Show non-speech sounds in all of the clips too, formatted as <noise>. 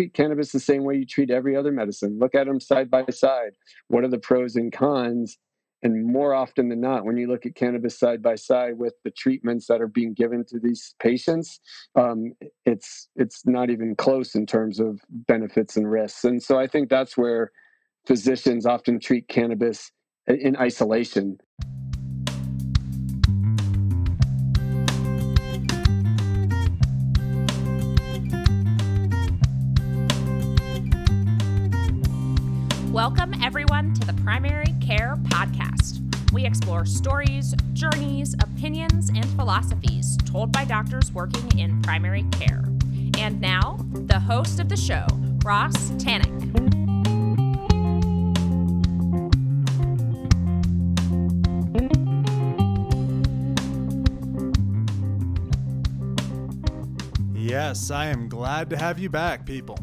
treat cannabis the same way you treat every other medicine. Look at them side by side. What are the pros and cons? And more often than not, when you look at cannabis side by side with the treatments that are being given to these patients, um, it's it's not even close in terms of benefits and risks. And so I think that's where physicians often treat cannabis in isolation. Welcome, everyone, to the Primary Care Podcast. We explore stories, journeys, opinions, and philosophies told by doctors working in primary care. And now, the host of the show, Ross Tannick. Yes, I am glad to have you back, people.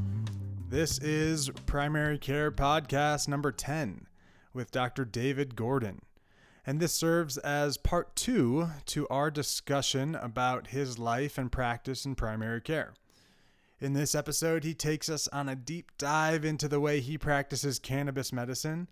This is Primary Care Podcast number 10 with Dr. David Gordon. And this serves as part two to our discussion about his life and practice in primary care. In this episode, he takes us on a deep dive into the way he practices cannabis medicine,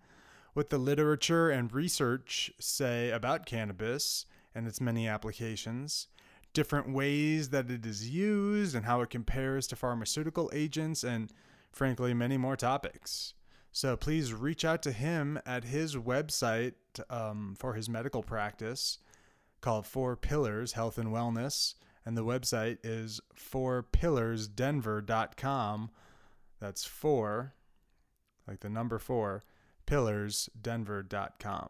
what the literature and research say about cannabis and its many applications, different ways that it is used, and how it compares to pharmaceutical agents, and frankly, many more topics. So please reach out to him at his website um, for his medical practice called Four Pillars Health and Wellness. And the website is fourpillarsdenver.com. That's four, like the number four, pillarsdenver.com.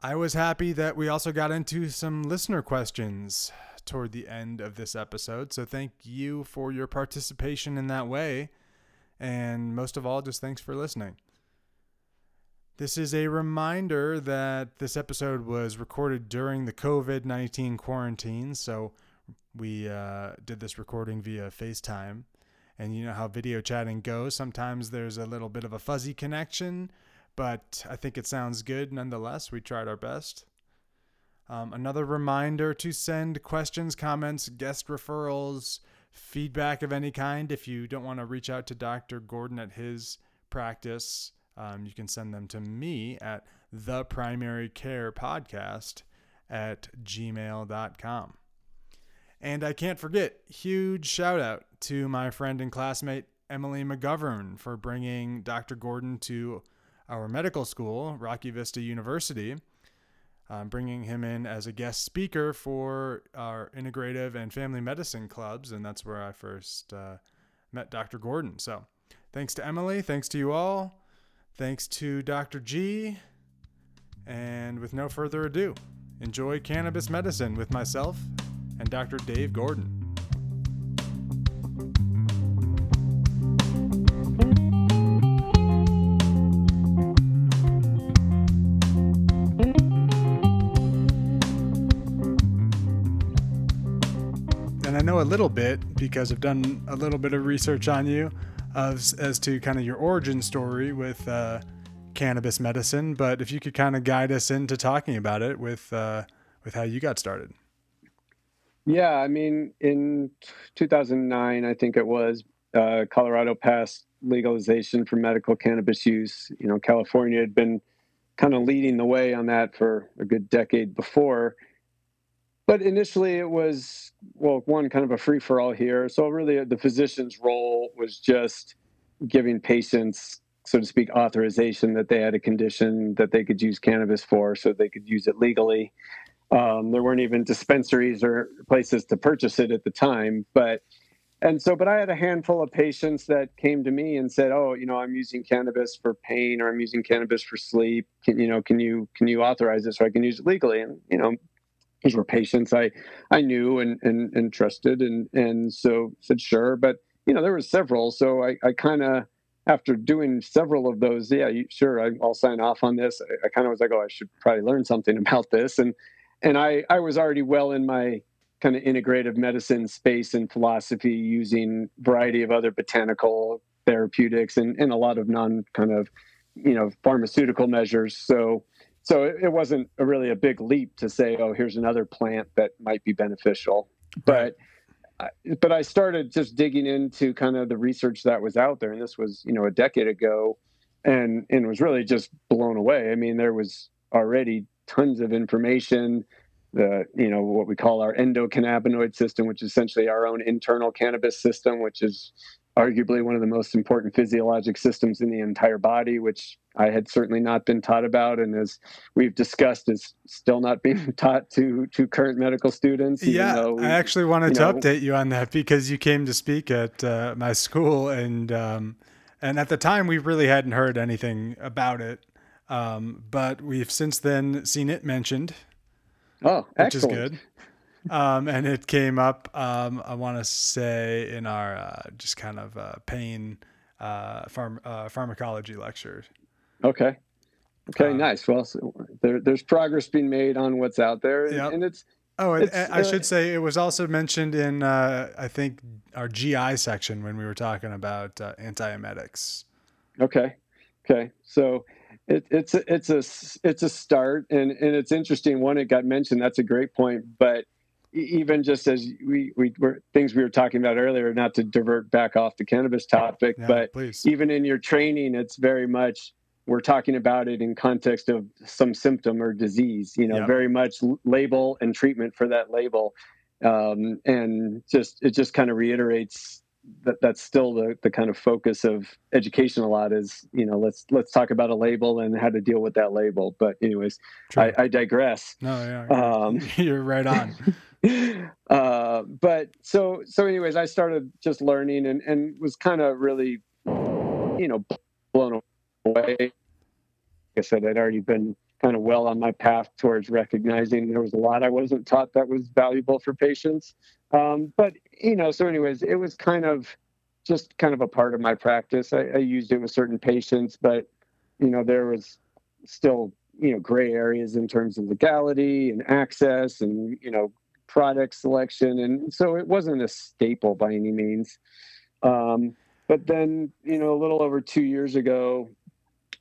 I was happy that we also got into some listener questions toward the end of this episode. So thank you for your participation in that way. And most of all, just thanks for listening. This is a reminder that this episode was recorded during the COVID 19 quarantine. So we uh, did this recording via FaceTime. And you know how video chatting goes. Sometimes there's a little bit of a fuzzy connection, but I think it sounds good nonetheless. We tried our best. Um, another reminder to send questions, comments, guest referrals, feedback of any kind. If you don't want to reach out to Dr. Gordon at his practice, um, you can send them to me at the primary care podcast at gmail.com. And I can't forget, huge shout out to my friend and classmate Emily McGovern for bringing Dr. Gordon to our medical school, Rocky Vista University um, bringing him in as a guest speaker for our integrative and family medicine clubs. And that's where I first uh, met Dr. Gordon. So thanks to Emily. Thanks to you all. Thanks to Dr. G. And with no further ado, enjoy cannabis medicine with myself and Dr. Dave Gordon. A little bit because I've done a little bit of research on you as, as to kind of your origin story with uh, cannabis medicine. But if you could kind of guide us into talking about it with uh, with how you got started. Yeah, I mean, in 2009, I think it was, uh, Colorado passed legalization for medical cannabis use. You know, California had been kind of leading the way on that for a good decade before but initially it was well one kind of a free for all here. So really the physician's role was just giving patients so to speak authorization that they had a condition that they could use cannabis for so they could use it legally. Um, there weren't even dispensaries or places to purchase it at the time but and so but i had a handful of patients that came to me and said oh you know i'm using cannabis for pain or i'm using cannabis for sleep. Can you know can you can you authorize it so i can use it legally? And you know these were patients I I knew and and, and trusted and and so said sure but you know there were several so I, I kind of after doing several of those yeah you, sure I, will sign off on this I, I kind of was like oh I should probably learn something about this and and I I was already well in my kind of integrative medicine space and philosophy using variety of other botanical therapeutics and, and a lot of non kind of you know pharmaceutical measures so so it, it wasn't a really a big leap to say, oh, here's another plant that might be beneficial. But but I started just digging into kind of the research that was out there, and this was you know a decade ago, and and was really just blown away. I mean, there was already tons of information the you know what we call our endocannabinoid system which is essentially our own internal cannabis system which is arguably one of the most important physiologic systems in the entire body which i had certainly not been taught about. And as we've discussed is still not being <laughs> taught to to current medical students yeah we, i actually wanted to know, update you on that because you came to speak at uh, my school and um, and at the time we really hadn't heard anything about it. Um, but we've since then seen it mentioned. Oh, which is good. Um, and it came up, um, I want to say, in our uh, just kind of uh, pain uh, pharm- uh, pharmacology lecture. Okay. Okay, um, nice. Well, so there, there's progress being made on what's out there, and, yep. and it's. Oh, it's, I should say it was also mentioned in uh, I think our GI section when we were talking about uh, antiemetics. Okay, okay. So it, it's a, it's a it's a start, and and it's interesting. One, it got mentioned. That's a great point. But even just as we we were things we were talking about earlier, not to divert back off the cannabis topic, yeah, but please. even in your training, it's very much we're talking about it in context of some symptom or disease. You know, very much label and treatment for that label, um, and just it just kind of reiterates that that's still the, the kind of focus of education a lot is you know let's let's talk about a label and how to deal with that label. But anyways I, I, digress. No yeah um, <laughs> you're right on <laughs> <laughs> uh, but so so anyways i started just learning and and was kind of really you know blown away like i said i'd already been kind of well on my path towards recognizing there was a lot i wasn't taught that was valuable for patients um, but you know, so anyways, it was kind of just kind of a part of my practice. I, I used it with certain patients, but you know, there was still you know gray areas in terms of legality and access and you know product selection. And so it wasn't a staple by any means. Um, but then you know a little over two years ago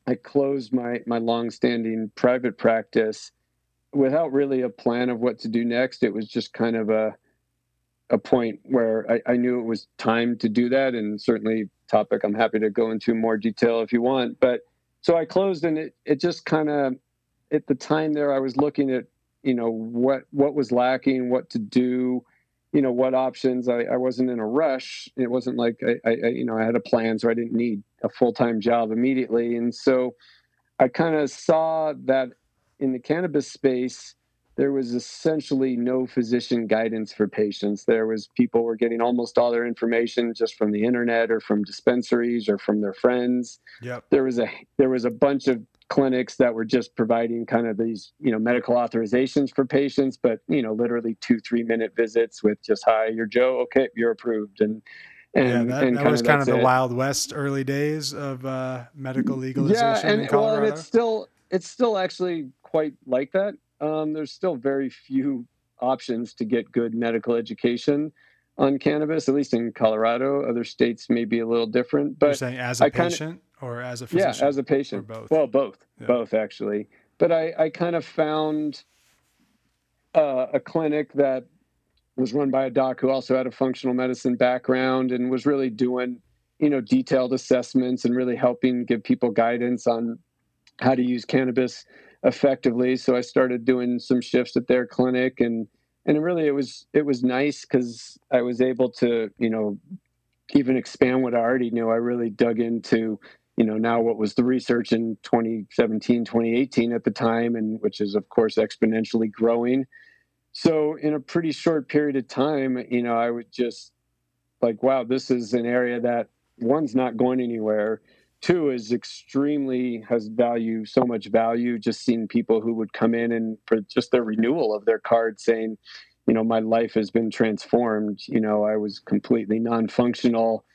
i closed my my long-standing private practice without really a plan of what to do next. It was just kind of a a point where I, I, knew it was time to do that, and certainly topic I'm happy to go into more detail if you want. But so I closed, and it it just kind of at the time there I was looking at you know what what was lacking, what to do, you know what options. I, I wasn't in a rush. It wasn't like I, I you know I had a plan, so I didn't need a full time job immediately, and so I kind of saw that in the cannabis space there was essentially no physician guidance for patients. There was people were getting almost all their information just from the internet or from dispensaries or from their friends. Yep. There was a there was a bunch of clinics that were just providing kind of these you know medical authorizations for patients, but you know literally two three minute visits with just hi you're Joe okay you're approved and and, yeah, that, and that was kind of the it. Wild West early days of uh, medical legalization yeah, and, in Colorado. Well, and it's still it's still actually quite like that um, there's still very few options to get good medical education on cannabis, at least in Colorado. Other states may be a little different. But You're saying as a I patient kinda, or as a physician? Yeah, as a patient. both? Well, both. Yeah. Both, actually. But I, I kind of found uh, a clinic that was run by a doc who also had a functional medicine background and was really doing, you know, detailed assessments and really helping give people guidance on how to use cannabis effectively. So I started doing some shifts at their clinic, and and really it was it was nice because I was able to you know even expand what I already knew. I really dug into you know now what was the research in 2017 2018 at the time and which is of course exponentially growing. So in a pretty short period of time you know i would just like wow this is an area that one's not going anywhere. Two is extremely has value so much value just seeing people who would come in and for just the renewal of their card saying you know my life has been transformed. You know i was completely non-functional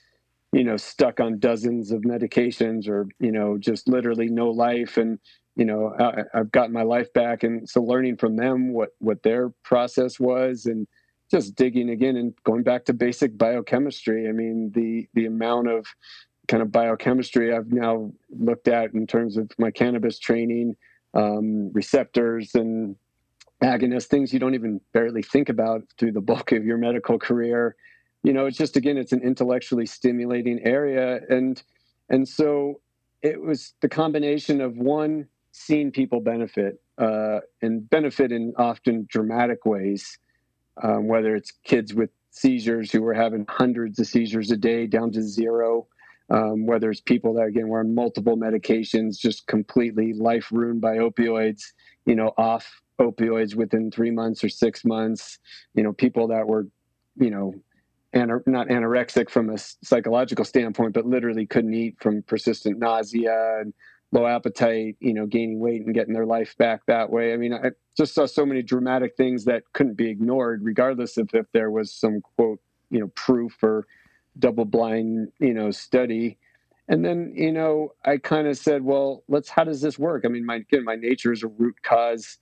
you know stuck on dozens of medications or you know just literally no life. And you know I, i've gotten my life back. And so learning from them what what their process was and just digging again and going back to basic biochemistry. I mean the the amount of kind of biochemistry I've now looked at in terms of my cannabis training, um, receptors and agonists, things you don't even barely think about through the bulk of your medical career. You know, it's just again, it's an intellectually stimulating area, and and so it was the combination of one seeing people benefit uh, and benefit in often dramatic ways, um, whether it's kids with seizures who were having hundreds of seizures a day down to zero, um, whether it's people that again were on multiple medications, just completely life ruined by opioids, you know, off opioids within three months or six months, you know, people that were, you know, not anorexic from a psychological standpoint, but literally couldn't eat from persistent nausea and low appetite, you know, gaining weight and getting their life back that way. I mean, I just saw so many dramatic things that couldn't be ignored, regardless of if there was some quote, you know, proof or double blind, you know, study. And then, you know, I kind of said, well, let's, how does this work? I mean, my, again, my nature is a root cause,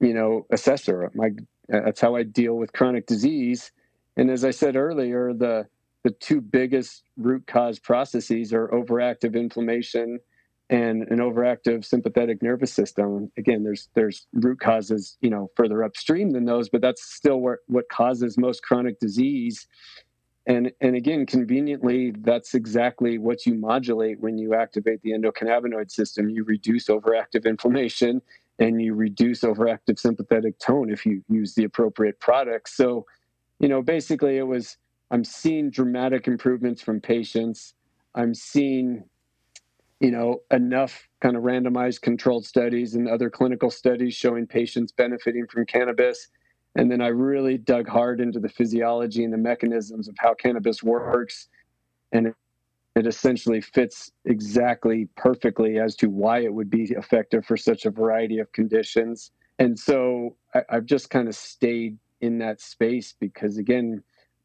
you know, assessor. My, that's how I deal with chronic disease. And as I said earlier, the, the two biggest root cause processes are overactive inflammation and an overactive sympathetic nervous system. Again there's there's root causes you know further upstream than those but that's still what causes most chronic disease. And and again conveniently that's exactly what you modulate when you activate the endocannabinoid system. You reduce overactive inflammation and you reduce overactive sympathetic tone if you use the appropriate products so you know basically it was i'm seeing dramatic improvements from patients i'm seeing you know, enough kind of randomized controlled studies and other clinical studies showing patients benefiting from cannabis. And then I really dug hard into the physiology and the mechanisms of how cannabis works. And it, essentially fits exactly perfectly as to why it would be effective for such a variety of conditions. And so I've just kind of stayed in that space because, again,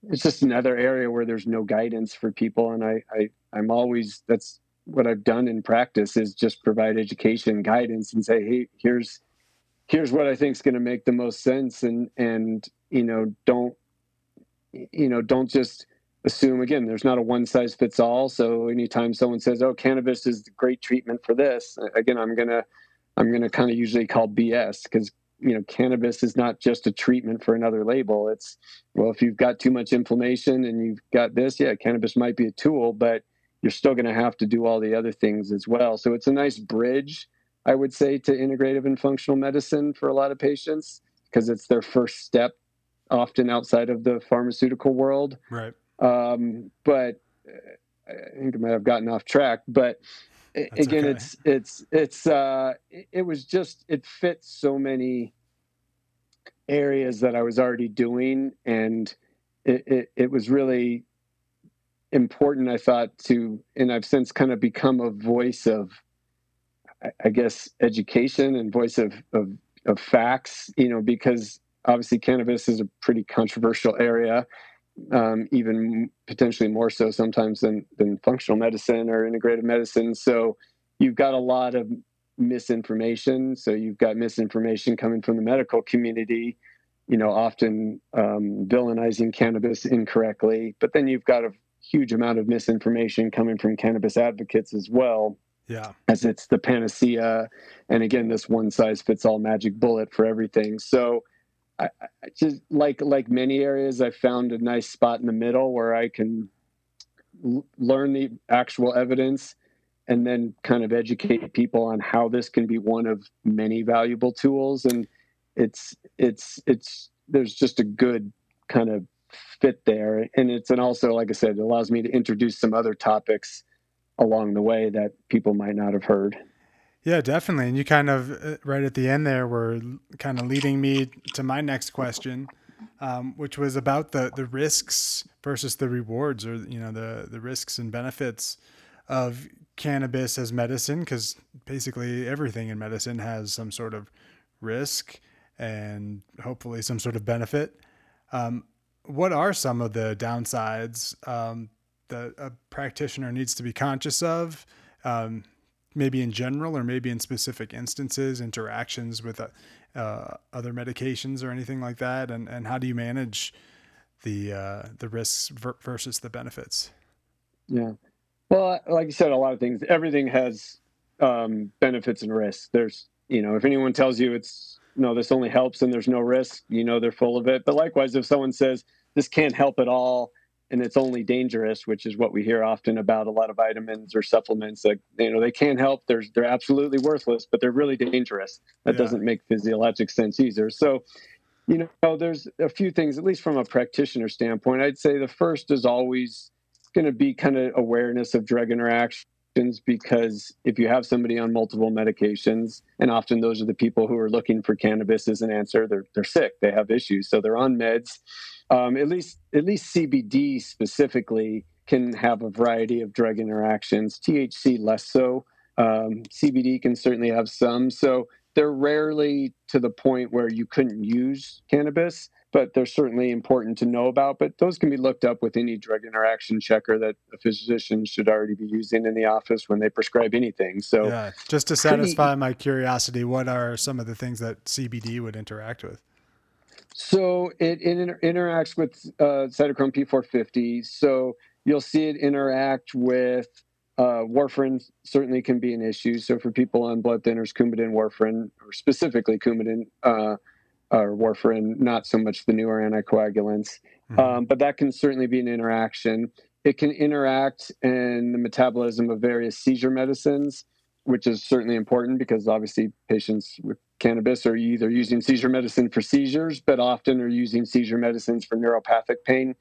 it's just another area where there's no guidance for people. And I, I I'm always, that's what I've done in practice is just provide education, guidance, and say, hey, here's here's what I think is going to make the most sense, and and you know don't you know don't just assume again there's not a one size fits all so anytime someone says oh cannabis is the great treatment for this again i'm gonna i'm gonna kind of usually call bs because you know cannabis is not just a treatment for another label it's well if you've got too much inflammation and you've got this yeah cannabis might be a tool but you're still going to have to do all the other things as well. So it's a nice bridge, I would say, to integrative and functional medicine for a lot of patients because it's their first step, often outside of the pharmaceutical world. Right. Um, but uh, I think I might have gotten off track. But That's again, okay. it's it's it's uh, it was just it fits so many areas that I was already doing, and it, it, it was really important, I thought, to, and I've since kind of become a voice of, I guess, education and voice of, of, of facts, you know, because obviously cannabis is a pretty controversial area, um, even potentially more so sometimes than, than functional medicine or integrative medicine. So you've got a lot of misinformation. So you've got misinformation coming from the medical community, you know, often um, villainizing cannabis incorrectly. But then you've got a huge amount of misinformation coming from cannabis advocates as well. Yeah. As it's the panacea. And again, this one size fits all magic bullet for everything. So I, I just like like many areas, I found a nice spot in the middle where I can l- learn the actual evidence and then kind of educate people on how this can be one of many valuable tools. And it's it's it's there's just a good kind of fit there. And it's and also, like I said, it allows me to introduce some other topics along the way that people might not have heard. Yeah, definitely. And you kind of uh, right at the end there were kind of leading me to my next question, um, which was about the the risks versus the rewards, or you know the the risks and benefits of cannabis as medicine, because basically everything in medicine has some sort of risk and hopefully some sort of benefit. Um, what are some of the downsides um, that a practitioner needs to be conscious of, um, maybe in general or maybe in specific instances, interactions with uh, uh, other medications or anything like that, and and how do you manage the uh, the risks versus the benefits? Yeah, well, like you said, a lot of things. Everything has um, benefits and risks. There's you know, if anyone tells you it's no, this only helps and there's no risk, you know, they're full of it. But likewise, if someone says this can't help at all and it's only dangerous, which is what we hear often about a lot of vitamins or supplements that you know they can't help. They're they're absolutely worthless, but they're really dangerous. That yeah. doesn't make physiologic sense either. So, you know, there's a few things, at least from a practitioner standpoint. I'd say the first is always going to be kind of awareness of drug interactions because if you have somebody on multiple medications, and often those are the people who are looking for cannabis as an answer, they're they're sick, they have issues, so they're on meds um, at least at least CBD specifically can have a variety of drug interactions. THC less so. Um, CBD can certainly have some. So they're rarely to the point where you couldn't use cannabis, but they're certainly important to know about. But those can be looked up with any drug interaction checker that a physician should already be using in the office when they prescribe anything. So, yeah, just to satisfy pretty, my curiosity, what are some of the things that CBD would interact with? So it, it inter- interacts with uh, cytochrome P450. So you'll see it interact with uh, warfarin. Certainly can be an issue. So for people on blood thinners, Coumadin, warfarin, or specifically Coumadin uh, or warfarin, not so much the newer anticoagulants, mm-hmm. um, but that can certainly be an interaction. It can interact in the metabolism of various seizure medicines which is certainly important because obviously patients with cannabis are either using seizure medicine for seizures, but often are using seizure medicines for neuropathic pain.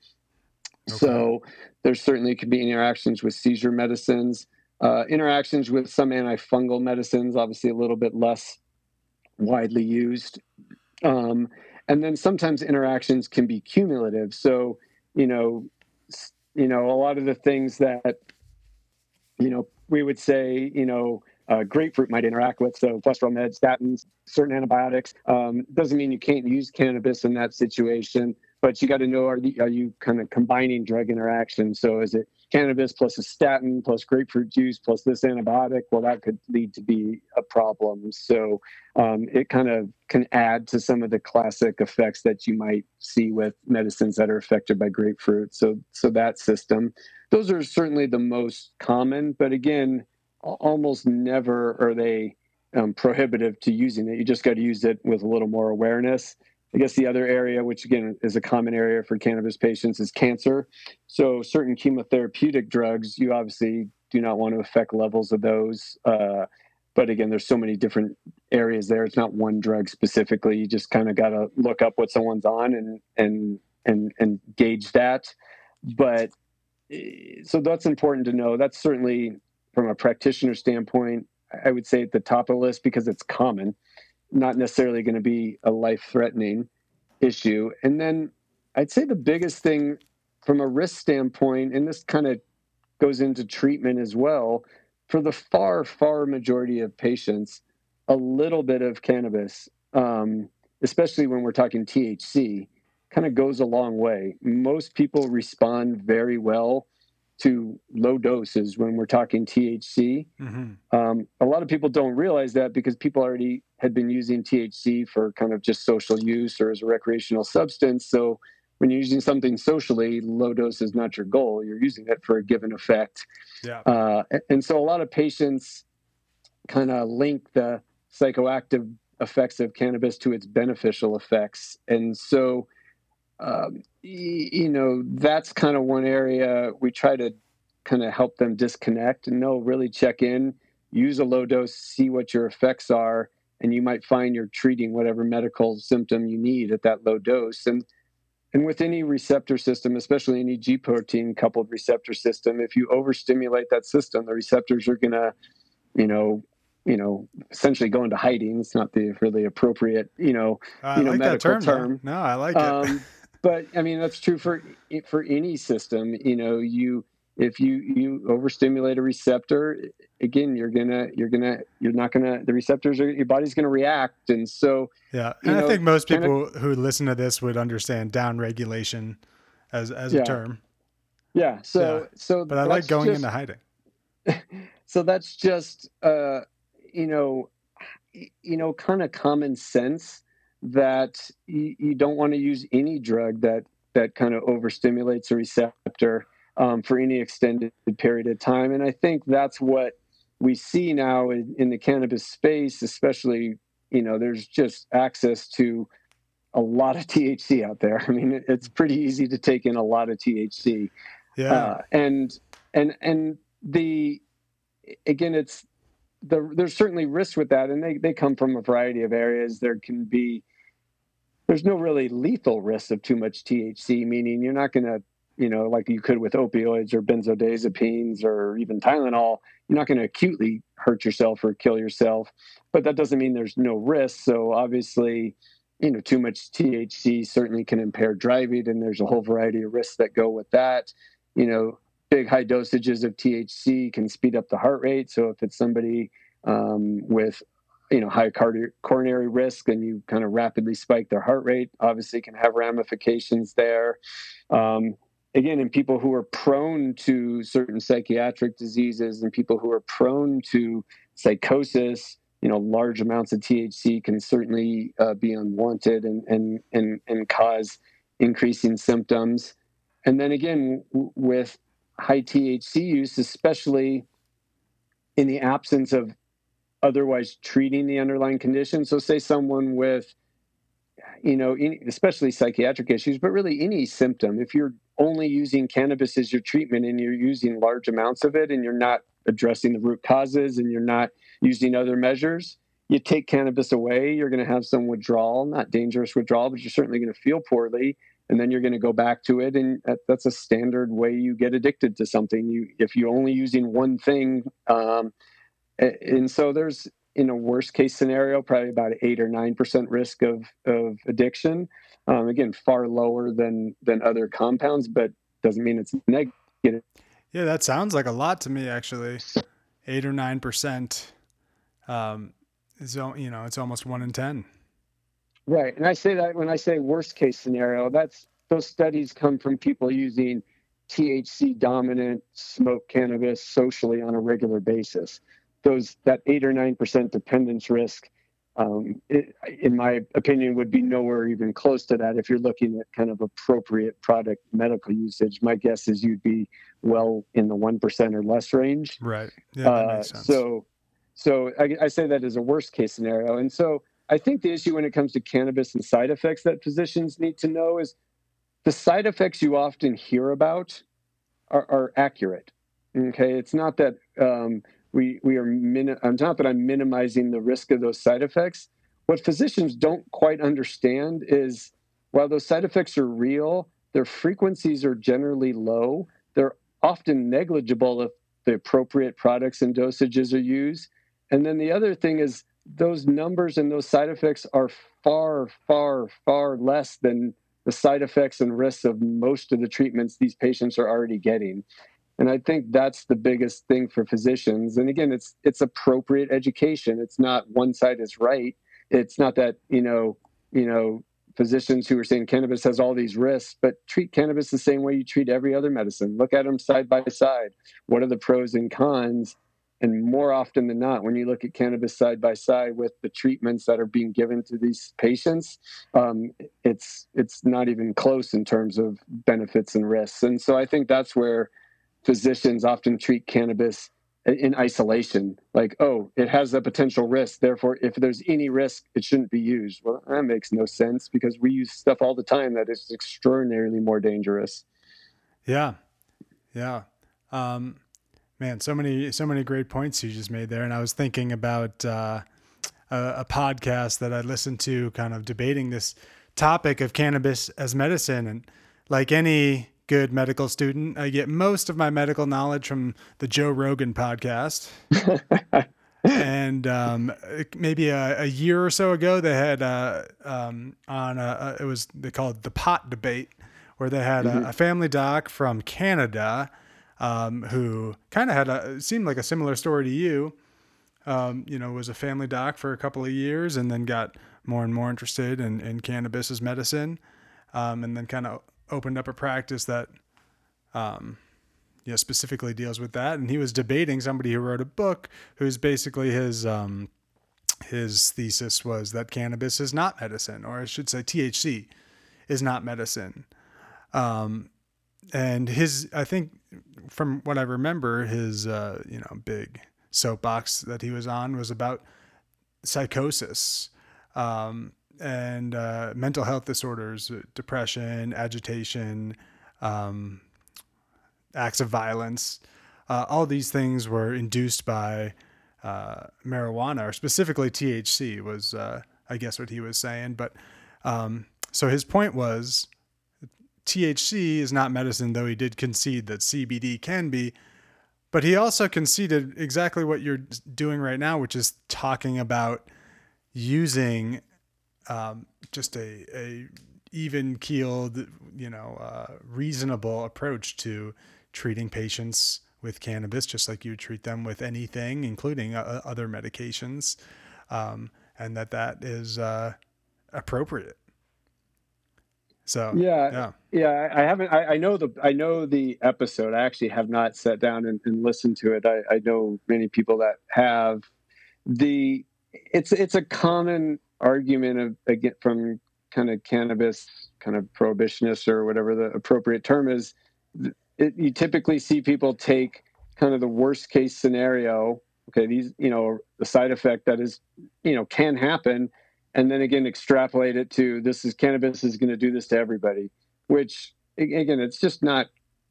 Okay. So there certainly could be interactions with seizure medicines, uh, interactions with some antifungal medicines, obviously a little bit less widely used. Um, and then sometimes interactions can be cumulative. So, you know, you know, a lot of the things that, you know, we would say, you know, uh, grapefruit might interact with. So cholesterol meds, statins, certain antibiotics. Um, doesn't mean you can't use cannabis in that situation, but you got to know are, the, are you kind of combining drug interactions? So is it cannabis plus a statin plus grapefruit juice plus this antibiotic? Well, that could lead to be a problem. So um, it kind of can add to some of the classic effects that you might see with medicines that are affected by grapefruit. So so that system, those are certainly the most common. But again almost never are they um, prohibitive to using it. You just got to use it with a little more awareness. I guess the other area, which again is a common area for cannabis patients, is cancer. So, certain chemotherapeutic drugs, you obviously do not want to affect levels of those. Uh, but again, there's so many different areas there. It's not one drug specifically. You just kind of got to look up what someone's on and and and and gauge that. But eh, so that's important to know. That's certainly from a practitioner standpoint, I would say at the top of the list because it's common, not necessarily going to be a life threatening issue. And then I'd say the biggest thing from a risk standpoint, and this kind of goes into treatment as well, for the far, far majority of patients, a little bit of cannabis, um, especially when we're talking THC, kind of goes a long way. Most people respond very well to low doses when we're talking THC. Mm-hmm. Um, a lot of people don't realize that because people already had been using THC for kind of just social use or as a recreational substance. So when you're using something socially, low dose is not your goal. You're using it for a given effect. Yeah. Uh, and so a lot of patients kind of link the psychoactive effects of cannabis to its beneficial effects. And so um, you know, that's kind of one area we try to kind of help them disconnect and no, really check in, use a low dose, see what your effects are, and you might find you're treating whatever medical symptom you need at that low dose. And and with any receptor system, especially any G protein coupled receptor system, if you overstimulate that system, the receptors are gonna, you know, you know, essentially go into hiding. It's not the really appropriate, you know, I you know, like medical term. term. No, I like it. But I mean that's true for for any system. You know, you if you you overstimulate a receptor, again, you're gonna you're gonna you're not gonna the receptors are your body's gonna react, and so yeah. And know, I think most people kinda, who listen to this would understand down regulation as as yeah. a term. Yeah. So yeah. so but I like going just, into hiding. <laughs> so that's just uh, you know you know kind of common sense that you, you don't want to use any drug that that kind of overstimulates a receptor um, for any extended period of time. And I think that's what we see now in, in the cannabis space, especially you know, there's just access to a lot of <laughs> THC out there. I mean, it's pretty easy to take in a lot of THC. Yeah. Uh, and and and the again, it's the there's certainly risks with that, and they they come from a variety of areas. There can be there's no really lethal risk of too much THC, meaning you're not going to you know, like you could with opioids or benzodiazepines or even Tylenol, you're not going to acutely hurt yourself or kill yourself. But that doesn't mean there's no risk. So obviously, you know, too much THC certainly can impair driving, and there's a whole variety of risks that go with that. You know, big high dosages of THC can speed up the heart rate. So if it's somebody um, with you know high coronary risk and you kind of rapidly spike their heart rate obviously can have ramifications there. Um, again in people who are prone to certain psychiatric diseases and people who are prone to psychosis you know large amounts of thc can certainly uh, be unwanted and, and and and cause increasing symptoms. And then again w- with high thc use especially in the absence of otherwise treating the underlying condition so say someone with you know especially psychiatric issues but really any symptom if you're only using cannabis as your treatment and you're using large amounts of it and you're not addressing the root causes and you're not using other measures, you take cannabis away, you're going to have some withdrawal, not dangerous withdrawal, but you're certainly going to feel poorly. And then you're going to go back to it. And that's a standard way you get addicted to something. You, if you're only using one thing, um, and so there's in a worst case scenario, probably about eight or nine percent risk of of addiction. Um, again, far lower than than other compounds, but doesn't mean it's negative. Yeah, that sounds like a lot to me. Actually, eight or nine percent. Um, is you know it's almost one in ten. Right, and I say that when I say worst case scenario, that's those studies come from people using THC dominant smoke cannabis socially on a regular basis. Those that eight or nine percent dependence risk um, it, in my opinion, would be nowhere even close to that if you're looking at kind of appropriate product medical usage. My guess is you'd be well in the 1% or less range. Right. Yeah, uh, So, so I, I say that as a worst case scenario. And so I think the issue when it comes to cannabis and side effects that physicians need to know is the side effects you often hear about are, are accurate. Okay. It's not that, um, we we are min- uh, on top that I'm minimizing the risk of those side effects. What physicians don't quite understand is while those side effects are real, their frequencies are generally low. They're often negligible if the appropriate products and dosages are used. And then the other thing is those numbers and those side effects are far, far, far less than the side effects and risks of most of the treatments these patients are already getting and i think that's the biggest thing for physicians. And again it's it's appropriate education. It's not one side is right. It's not that you know you know physicians who are saying cannabis has all these risks but treat cannabis the same way you treat every other medicine. Look at them side by side. What are the pros and cons? And more often than not when you look at cannabis side by side with the treatments that are being given to these patients um, it's it's not even close in terms of benefits and risks. And so i think that's where physicians often treat cannabis in isolation like oh it has a potential risk therefore if there's any risk it shouldn't be used. Well that makes no sense because we use stuff all the time that is extraordinarily more dangerous. Yeah. Yeah. Um, man so many so many great points you just made there and i was thinking about uh, a, a podcast that i listened to kind of debating this topic of cannabis as medicine and like any good medical student. I get most of my medical knowledge from the Joe Rogan podcast. <laughs> and um, maybe a, a, year or so ago, they had uh, um, on a, it was they called the pot debate, where they had mm-hmm. a, a, family doc from Canada um, who kind of had a seemed like a similar story to you. Um, you know, was a family doc for a couple of years, and then got more and more interested in, in cannabis as medicine, um, and then kind of opened up a practice that um, you know, specifically deals with that. And he was debating somebody who wrote a book who's basically his um, his thesis was that cannabis is not medicine, or I should say THC is not medicine. Um, and his, I think, from what I remember, his uh, you know big soapbox that he was on was about psychosis um, and uh, mental health disorders, depression, agitation, um, acts of violence. Uh, all these things were induced by uh, marijuana, or specifically THC, was uh, I guess what he was saying. But um, so his point was THC is not medicine, though he did concede that CBD can be. But he also conceded exactly what you're doing right now, which is talking about using um, just a, a even keeled, you know, uh, reasonable approach to treating patients with cannabis, just like you treat them with anything, including uh, other medications, um, and that that is uh, appropriate. So yeah, yeah, yeah. I haven't. I, I, know the. I know the episode. I actually have not sat down and, and listened to it. I, I know many people that have. The it's it's a common argument of again from kind of cannabis kind of prohibitionists or whatever the appropriate term is. It, you typically see people take kind of the worst case scenario. Okay, these you know the side effect that is you know can happen and then again extrapolate it to this is cannabis is going to do this to everybody which again it's just not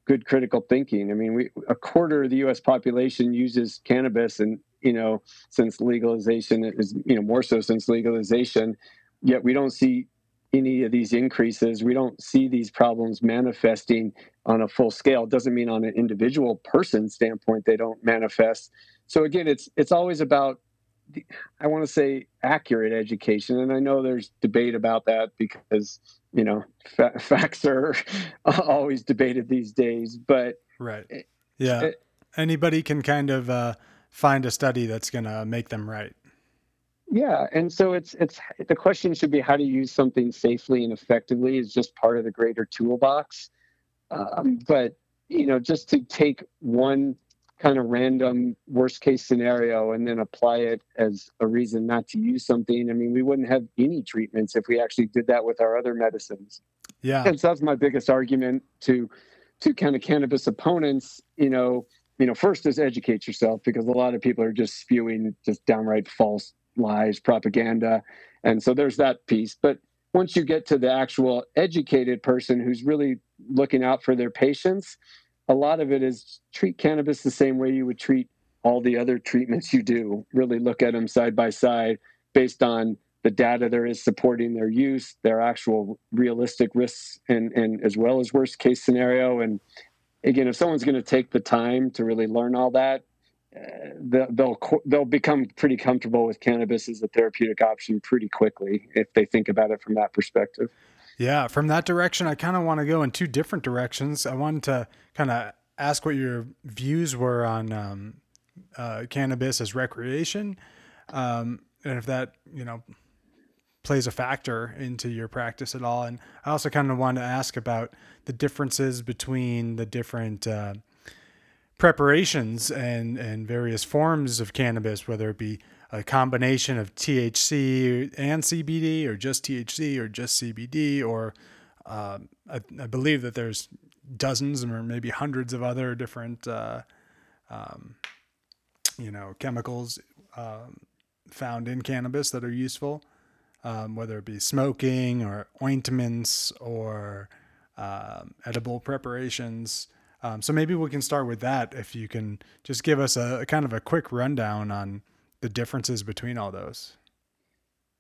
good critical thinking i mean we a quarter of the us population uses cannabis and you know since legalization is you know more so since legalization yet we don't see any of these increases. We don't see these problems manifesting on a full scale. It doesn't mean on an individual person standpoint they don't manifest. So again it's it's always about I want to say accurate education, and I know there's debate about that because you know fa- facts are <laughs> always debated these days. But right, yeah, it, anybody can kind of uh, find a study that's going to make them right. Yeah, and so it's it's the question should be how to use something safely and effectively is just part of the greater toolbox. Um, but you know, just to take one kind of random worst case scenario and then apply it as a reason not to use something. I mean, we wouldn't have any treatments if we actually did that with our other medicines. Yeah. And so that's my biggest argument to to kind of cannabis opponents, you know, you know, first is educate yourself because a lot of people are just spewing just downright false lies, propaganda. And so there's that piece. But once you get to the actual educated person who's really looking out for their patients, a lot of it is treat cannabis the same way you would treat all the other treatments you do. Really look at them side by side based on the data there is supporting their use, their actual realistic risks, and, and as well as worst case scenario. And again, if someone's going to take the time to really learn all that, uh, they'll they'll become pretty comfortable with cannabis as a therapeutic option pretty quickly if they think about it from that perspective. Yeah, from that direction, I kind of want to go in two different directions. I wanted to kind of ask what your views were on um, uh, cannabis as recreation, um, and if that you know plays a factor into your practice at all. And I also kind of wanted to ask about the differences between the different uh, preparations and and various forms of cannabis, whether it be a combination of THC and CBD, or just THC, or just CBD, or um, I, I, believe that there's dozens or maybe hundreds of other different, uh, um, you know, chemicals um, found in cannabis that are useful, um, whether it be smoking or ointments or um, edible preparations. Um, so maybe we can start with that. If you can just give us a, a kind of a quick rundown on the differences between all those?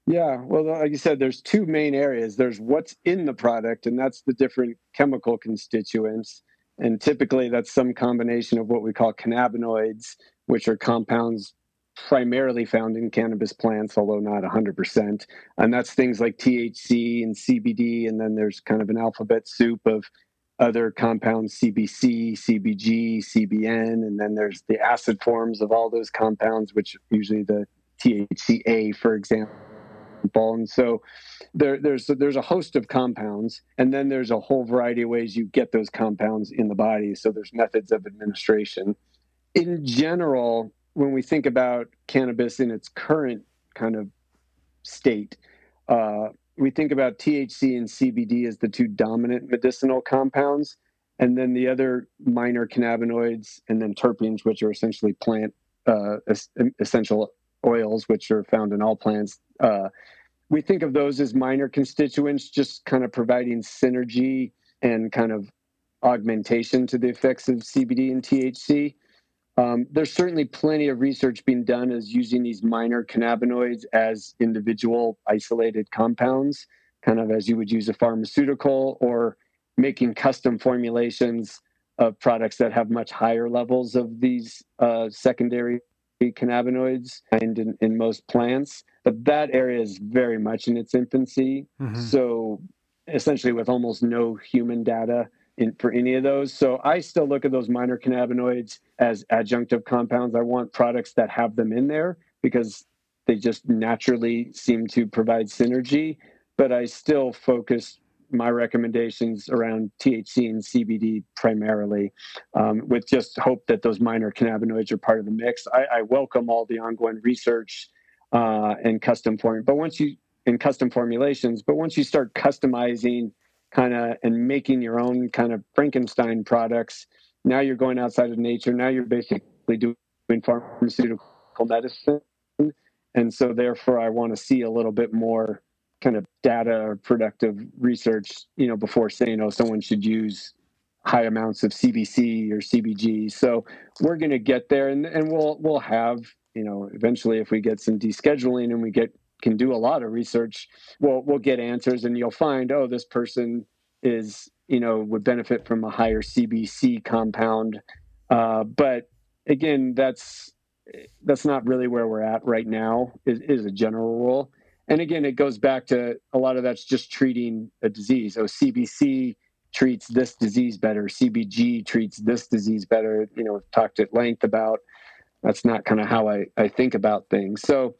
Yeah, well, like you said, there's two main areas. There's what's in the product, and that's the different chemical constituents. And typically, that's some combination of what we call cannabinoids, which are compounds primarily found in cannabis plants, although not 100%. And that's things like THC and CBD. And then there's kind of an alphabet soup of other compounds CBC, CBG, CBN, and then there's the acid forms of all those compounds, which usually the THCA, for example. And so there, there's there's a host of compounds, and then there's a whole variety of ways you get those compounds in the body. So there's methods of administration. In general, when we think about cannabis in its current kind of state, uh, we think about THC and CBD as the two dominant medicinal compounds, and then the other minor cannabinoids and then terpenes, which are essentially plant uh, essential oils, which are found in all plants, uh, we think of those as minor constituents, just kind of providing synergy and kind of augmentation to the effects of CBD and THC. Um, there's certainly plenty of research being done as using these minor cannabinoids as individual isolated compounds, kind of as you would use a pharmaceutical or making custom formulations of products that have much higher levels of these uh, secondary cannabinoids and in, in, most plants. But that area is very much in its infancy. Mm-hmm. So essentially with almost no human data in, for any of those. So I still look at those minor cannabinoids as adjunctive compounds. I want products that have them in there because they just naturally seem to provide synergy. But I still focus my recommendations around THC and CBD primarily, um, with just hope that those minor cannabinoids are part of the mix. I, I welcome all the ongoing research uh, and custom form, but once you in custom formulations, but once you start customizing kind of and making your own kind of Frankenstein products, now you're going outside of nature. Now you're basically doing pharmaceutical medicine, and so therefore I want to see a little bit more kind of data productive research, you know, before saying, oh, someone should use high amounts of CBC or CBG. So we're going to get there, and and we'll we'll have you know eventually if we get some descheduling and we get can do a lot of research, we'll we'll get answers, and you'll find oh this person is you know would benefit from a higher CBC compound, uh, but again that's that's not really where we're at right now is, is a general rule and again, it goes back to a lot of that's just treating a disease. Oh, CBC treats this disease better. CBG treats this disease better. You know, we've talked at length about that's not kind of how I, I think about things. So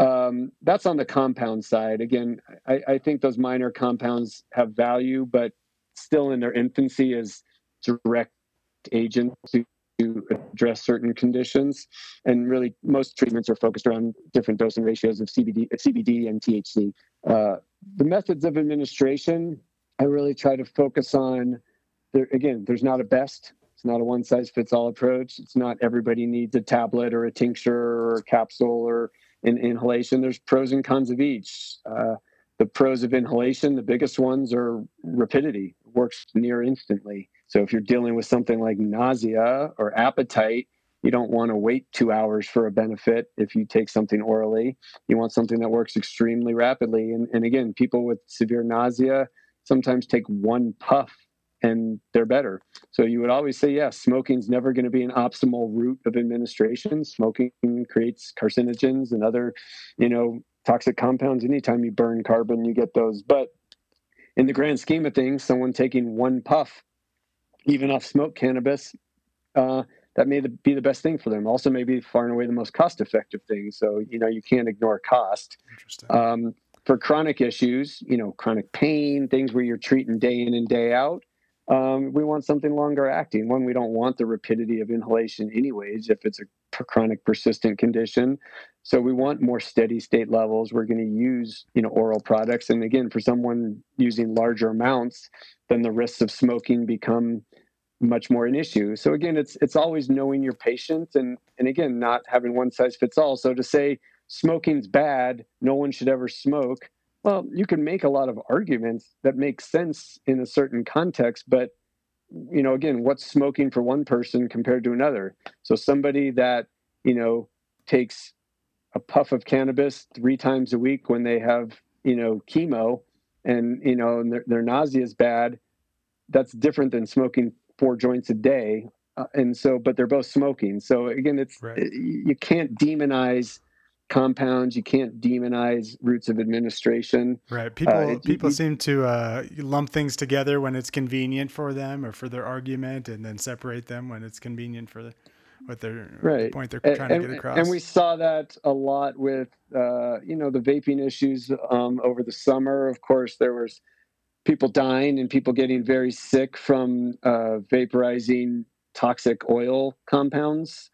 um, that's on the compound side. Again, I, I think those minor compounds have value, but still in their infancy as direct agents to to address certain conditions. And really, most treatments are focused around different dosing ratios of CBD, CBD and THC. Uh, the methods of administration, I really try to focus on. There, again, there's not a best. It's not a one size fits all approach. It's not everybody needs a tablet or a tincture or a capsule or an inhalation. There's pros and cons of each. Uh, the pros of inhalation, the biggest ones are rapidity, works near instantly. So if you're dealing with something like nausea or appetite, you don't want to wait two hours for a benefit if you take something orally. You want something that works extremely rapidly. And, and again, people with severe nausea sometimes take one puff and they're better. So you would always say, yes, smoking's never going to be an optimal route of administration. Smoking creates carcinogens and other, you know, toxic compounds. Anytime you burn carbon, you get those. But in the grand scheme of things, someone taking one puff even off smoke cannabis, uh, that may be the best thing for them. Also, maybe far and away the most cost effective thing. So, you know, you can't ignore cost. Um, for chronic issues, you know, chronic pain, things where you're treating day in and day out, um, we want something longer acting. One, we don't want the rapidity of inhalation, anyways, if it's a chronic persistent condition. So we want more steady state levels. We're going to use, you know, oral products. And again, for someone using larger amounts, then the risks of smoking become much more an issue. So again, it's it's always knowing your patient and and again, not having one size fits all. So to say smoking's bad, no one should ever smoke. Well, you can make a lot of arguments that make sense in a certain context, but you know, again, what's smoking for one person compared to another? So somebody that, you know, takes a puff of cannabis three times a week when they have you know chemo and you know and their, their nausea is bad that's different than smoking four joints a day uh, and so but they're both smoking so again it's right. you can't demonize compounds you can't demonize routes of administration right people uh, it, people seem to uh, lump things together when it's convenient for them or for their argument and then separate them when it's convenient for the what they're right. the point they're and, trying to get across. And we saw that a lot with uh, you know the vaping issues um, over the summer. Of course, there was people dying and people getting very sick from uh, vaporizing toxic oil compounds,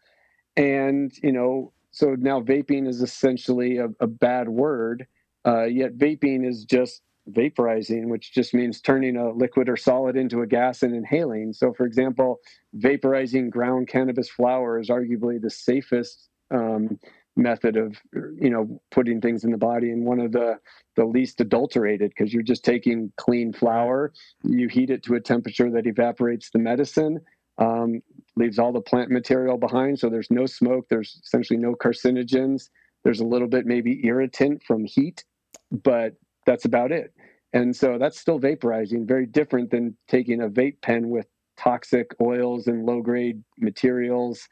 and you know so now vaping is essentially a, a bad word. Uh, yet vaping is just vaporizing, which just means turning a liquid or solid into a gas and inhaling. So, for example, vaporizing ground cannabis flower is arguably the safest um, method of you know putting things in the body and one of the the least adulterated because you're just taking clean flower you heat it to a temperature that evaporates the medicine um, leaves all the plant material behind. So there's no smoke there's essentially no carcinogens. There's a little bit maybe irritant from heat but that's about it. And so that's still vaporizing very different than taking a vape pen with toxic oils and low grade materials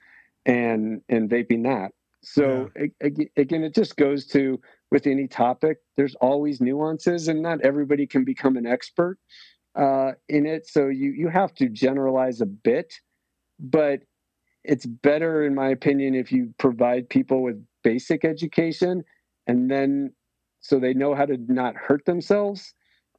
and and vaping that. So yeah. again, it just goes to with any topic, there's always nuances, and not everybody can become an expert uh, in it. So you you have to generalize a bit, but it's better, in my opinion, if you provide people with basic education, and then so they know how to not hurt themselves.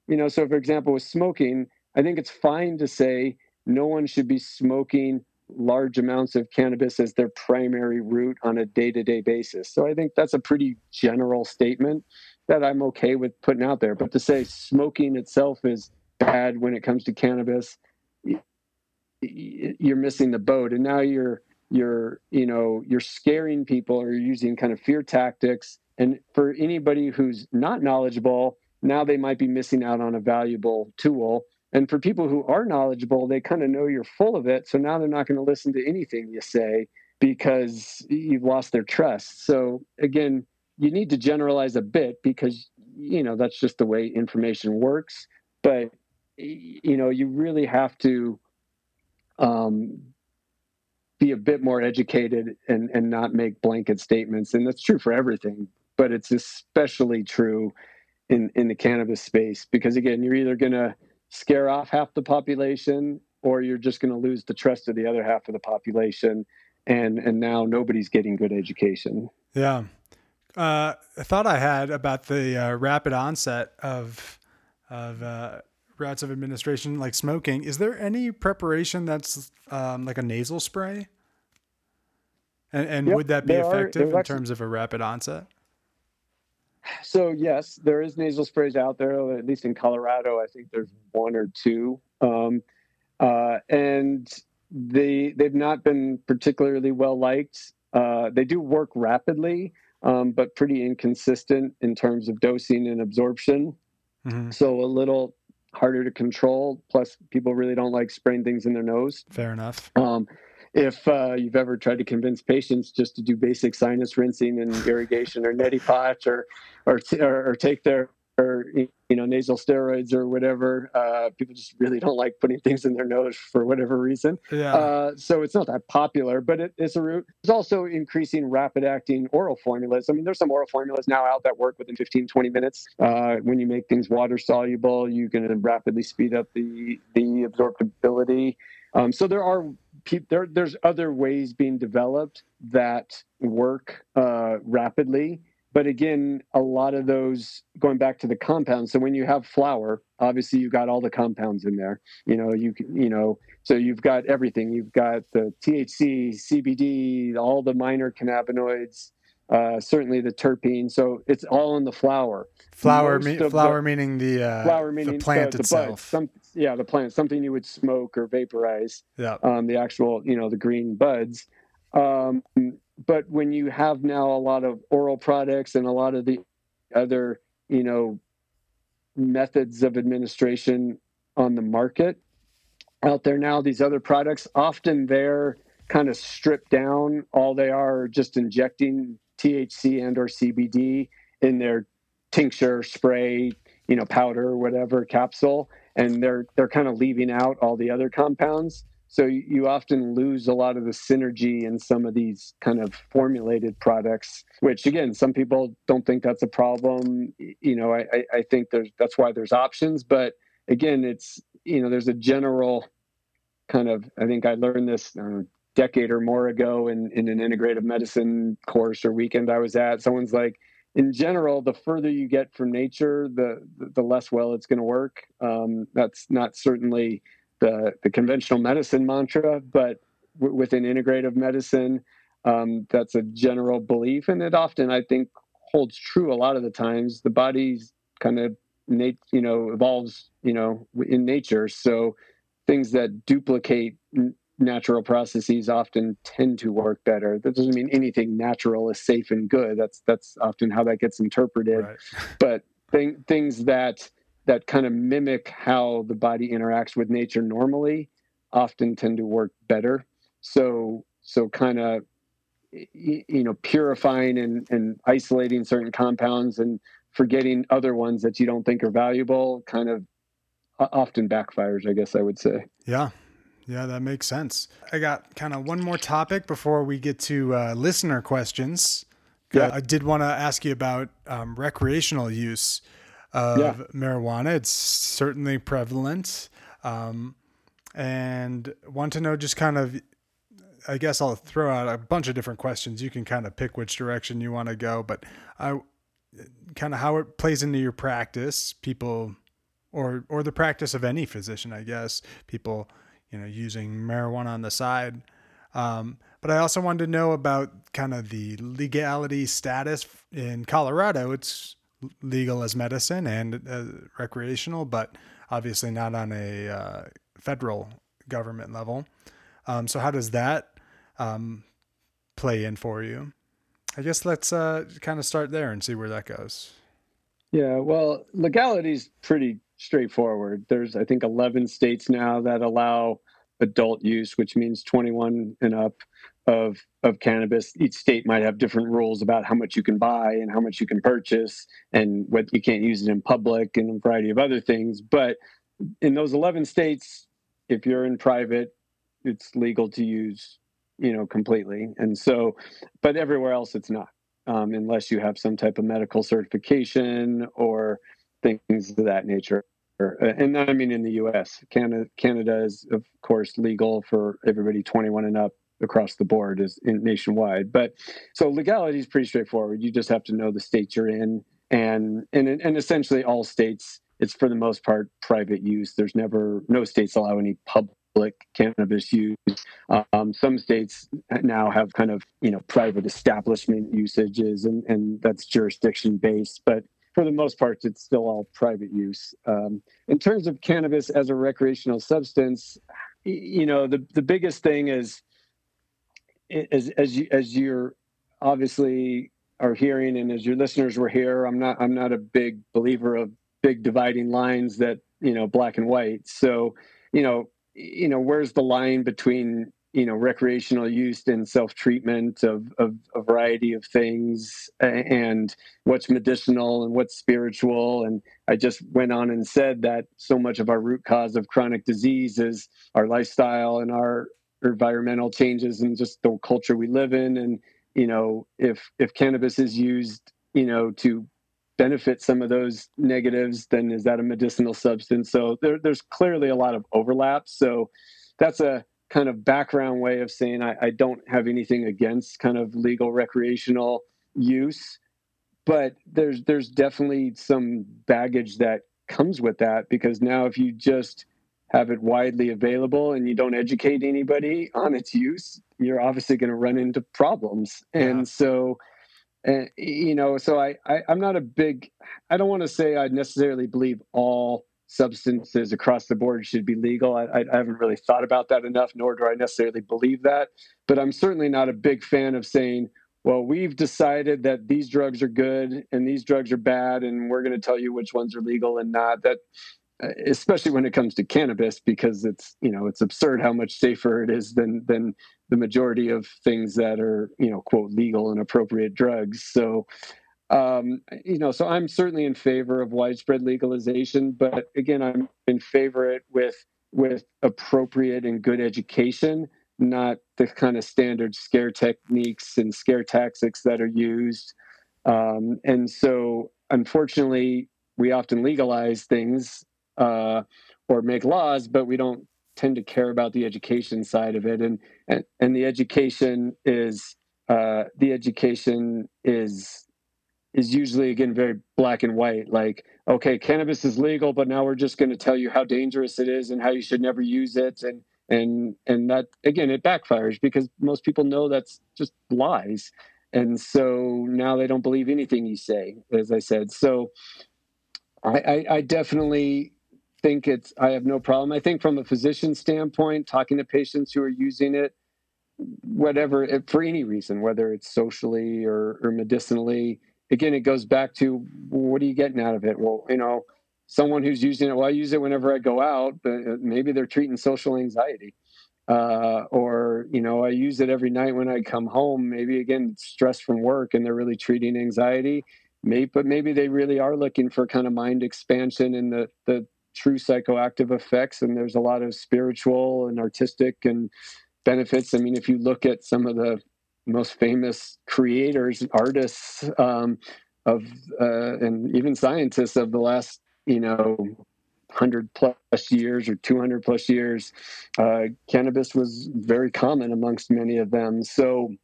You know, so for example, with smoking, I think it's fine to say no one should be smoking large amounts of cannabis as their primary route on a day to day basis. So I think that's a pretty general statement that I'm okay with putting out there. But to say smoking itself is bad when it comes to cannabis, you're missing the boat. And now you're, you're, you know, you're scaring people or using kind of fear tactics. And for anybody who's not knowledgeable, now they might be missing out on a valuable tool and for people who are knowledgeable, they kind of know you're full of it. So now they're not going to listen to anything you say because you've lost their trust. So again, you need to generalize a bit because you know that's just the way information works. But you know, you really have to um, be a bit more educated and and not make blanket statements. And that's true for everything, but it's especially true in in the cannabis space because again, you're either going to scare off half the population or you're just going to lose the trust of the other half of the population. And and now nobody's getting good education. Yeah. Uh, thought i had about the uh, rapid onset of of uh, routes of administration like smoking is there any preparation that's um, like a nasal spray and, and yep, would that be effective are, in terms of a rapid onset so yes, there is nasal sprays out there. At least in Colorado, I think there's one or two, um, uh, and they they've not been particularly well liked. Uh, they do work rapidly, um, but pretty inconsistent in terms of dosing and absorption. Mm-hmm. So a little harder to control. Plus, people really don't like spraying things in their nose. Fair enough. Um, if uh, you've ever tried to convince patients just to do basic sinus rinsing and irrigation or neti pot or or, or, or take their or you know nasal steroids or whatever uh, people just really don't like putting things in their nose for whatever reason yeah. Uh, so it's not that popular but it, it's a route there's also increasing rapid acting oral formulas i mean there's some oral formulas now out that work within 15 20 minutes uh, when you make things water soluble you can rapidly speed up the the absorptibility um, so there are there, there's other ways being developed that work uh, rapidly. But again, a lot of those going back to the compounds. So when you have flower, obviously you've got all the compounds in there. You know, you can, you know, so you've got everything. You've got the THC, CBD, all the minor cannabinoids, uh, certainly the terpene. So it's all in the flower. Flower, me, flower the, meaning the uh, flower meaning the plant the, the itself. Bud, some, yeah, the plant, something you would smoke or vaporize. Yeah. Um, the actual, you know, the green buds. Um, but when you have now a lot of oral products and a lot of the other, you know, methods of administration on the market out there now, these other products often they're kind of stripped down. All they are just injecting THC and or CBD in their tincture, spray, you know, powder, whatever capsule, and they're they're kind of leaving out all the other compounds. So you often lose a lot of the synergy in some of these kind of formulated products, which again, some people don't think that's a problem. You know, I, I think there's that's why there's options, but again, it's you know, there's a general kind of I think I learned this uh, decade or more ago in, in an integrative medicine course or weekend I was at, someone's like, in general, the further you get from nature, the the less well it's going to work. Um, that's not certainly the the conventional medicine mantra, but w- within integrative medicine, um, that's a general belief, and it often I think holds true a lot of the times. The body's kind of nat- you know evolves you know in nature, so things that duplicate natural processes often tend to work better. That doesn't mean anything natural is safe and good. That's that's often how that gets interpreted. Right. <laughs> but th- things that that kind of mimic how the body interacts with nature normally often tend to work better. So so kind of you know purifying and, and isolating certain compounds and forgetting other ones that you don't think are valuable kind of often backfires i guess i would say. Yeah. Yeah that makes sense. I got kind of one more topic before we get to uh, listener questions. Yeah. i did want to ask you about um, recreational use of yeah. marijuana it's certainly prevalent um, and want to know just kind of I guess I'll throw out a bunch of different questions. You can kind of pick which direction you want to go, but I kind of how it plays into your practice, people or or the practice of any physician, I guess, people, you know, using marijuana on the side. Um, but I also wanted to know about kind of the legality status in Colorado. It's legal as medicine and uh, recreational, but obviously not on a uh, federal government level. Um, so how does that um, play in for you. I guess let's uh, kind of start there and see where that goes. Yeah, well, legality is pretty straightforward. There's, I think, 11 states now that allow adult use, which means 21 and up of of cannabis. Each state might have different rules about how much you can buy and how much you can purchase, and what you can't use it in public, and a variety of other things. But in those 11 states, if you're in private, it's legal to use you know, completely. And so, but everywhere else it's not, um, unless you have some type of medical certification or things of that nature. Uh, and I mean in the U.S. Canada, Canada is of course legal for everybody 21 and up across the board is nationwide. But so legality is pretty straightforward. You just have to know the states you're in, and and and essentially all states. It's for the most part private use. There's never no states allow any public public cannabis use. Um, some states now have kind of you know private establishment usages, and, and that's jurisdiction based. But for the most part, it's still all private use. Um, in terms of cannabis as a recreational substance, you know the the biggest thing is as as you as you're obviously are hearing and as your listeners were here i'm not i'm not a big believer of big dividing lines that you know black and white. So you know you know where's the line between you know recreational use and self-treatment of, of a variety of things and what's medicinal and what's spiritual? And i just went on and said that so much of our root cause of chronic disease is our lifestyle and our environmental changes and just the culture we live in and you know if if cannabis is used you know to benefit some of those negatives, then is that a medicinal substance? So there, there's clearly a lot of overlap. So that's a kind of background way of saying I, I don't have anything against kind of legal recreational use, but there's there's definitely some baggage that comes with that because now if you just have it widely available and you don't educate anybody on its use, you're obviously going to run into problems. Yeah. And so and you know so I, I i'm not a big i don't want to say i necessarily believe all substances across the board should be legal I, I haven't really thought about that enough nor do i necessarily believe that but i'm certainly not a big fan of saying well we've decided that these drugs are good and these drugs are bad and we're going to tell you which ones are legal and not that uh, especially when it comes to cannabis because it's you know it's absurd how much safer it is than than the majority of things that are you know quote legal and appropriate drugs. So um, you know so i'm certainly in favor of widespread legalization but again i'm in favor it with with appropriate and good education not the kind of standard scare techniques and scare tactics that are used. Um, and so unfortunately we often legalize things uh, or make laws, but we don't tend to care about the education side of it. And and, and the education is uh, the education is is usually again very black and white. Like, okay, cannabis is legal, but now we're just going to tell you how dangerous it is and how you should never use it. And and and that again, it backfires because most people know that's just lies. And so now they don't believe anything you say, as I said. So I, I, I definitely think it's I have no problem. I think from a physician standpoint, talking to patients who are using it, whatever for any reason, whether it's socially or, or medicinally, again, it goes back to what are you getting out of it? Well, you know, someone who's using it, well, I use it whenever I go out, but uh, maybe they're treating social anxiety. Uh, or, you know, I use it every night when I come home. Maybe again, stress from work and they're really treating anxiety. Maybe, but maybe they really are looking for kind of mind expansion and the, the true psychoactive effects. And there's a lot of spiritual and artistic and benefits. I mean, if you look at some of the most famous creators, artists um, of, uh, and even scientists of the last, you know, 100 plus years or 200 plus years, uh, cannabis was very common amongst many of them. So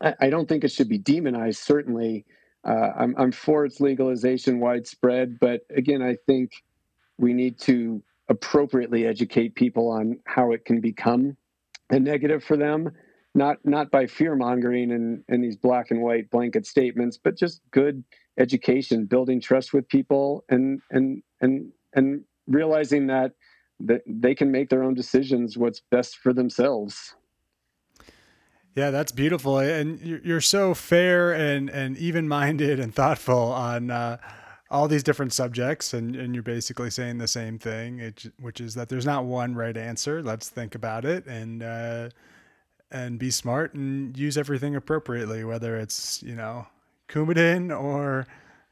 I, I don't think it should be demonized, certainly. Uh, I'm, I'm for its legalization widespread, but again, I think we need to appropriately educate people on how it can become a negative for them not not by fear mongering and, and these black and white blanket statements but just good education building trust with people and and and and realizing that that they can make their own decisions what's best for themselves. Yeah that's beautiful. And you're so fair and and even-minded and thoughtful on uh, all these different subjects and, and you're basically saying the same thing which is that there's not one right answer let's think about it and uh, and be smart and use everything appropriately whether it's you know coumadin or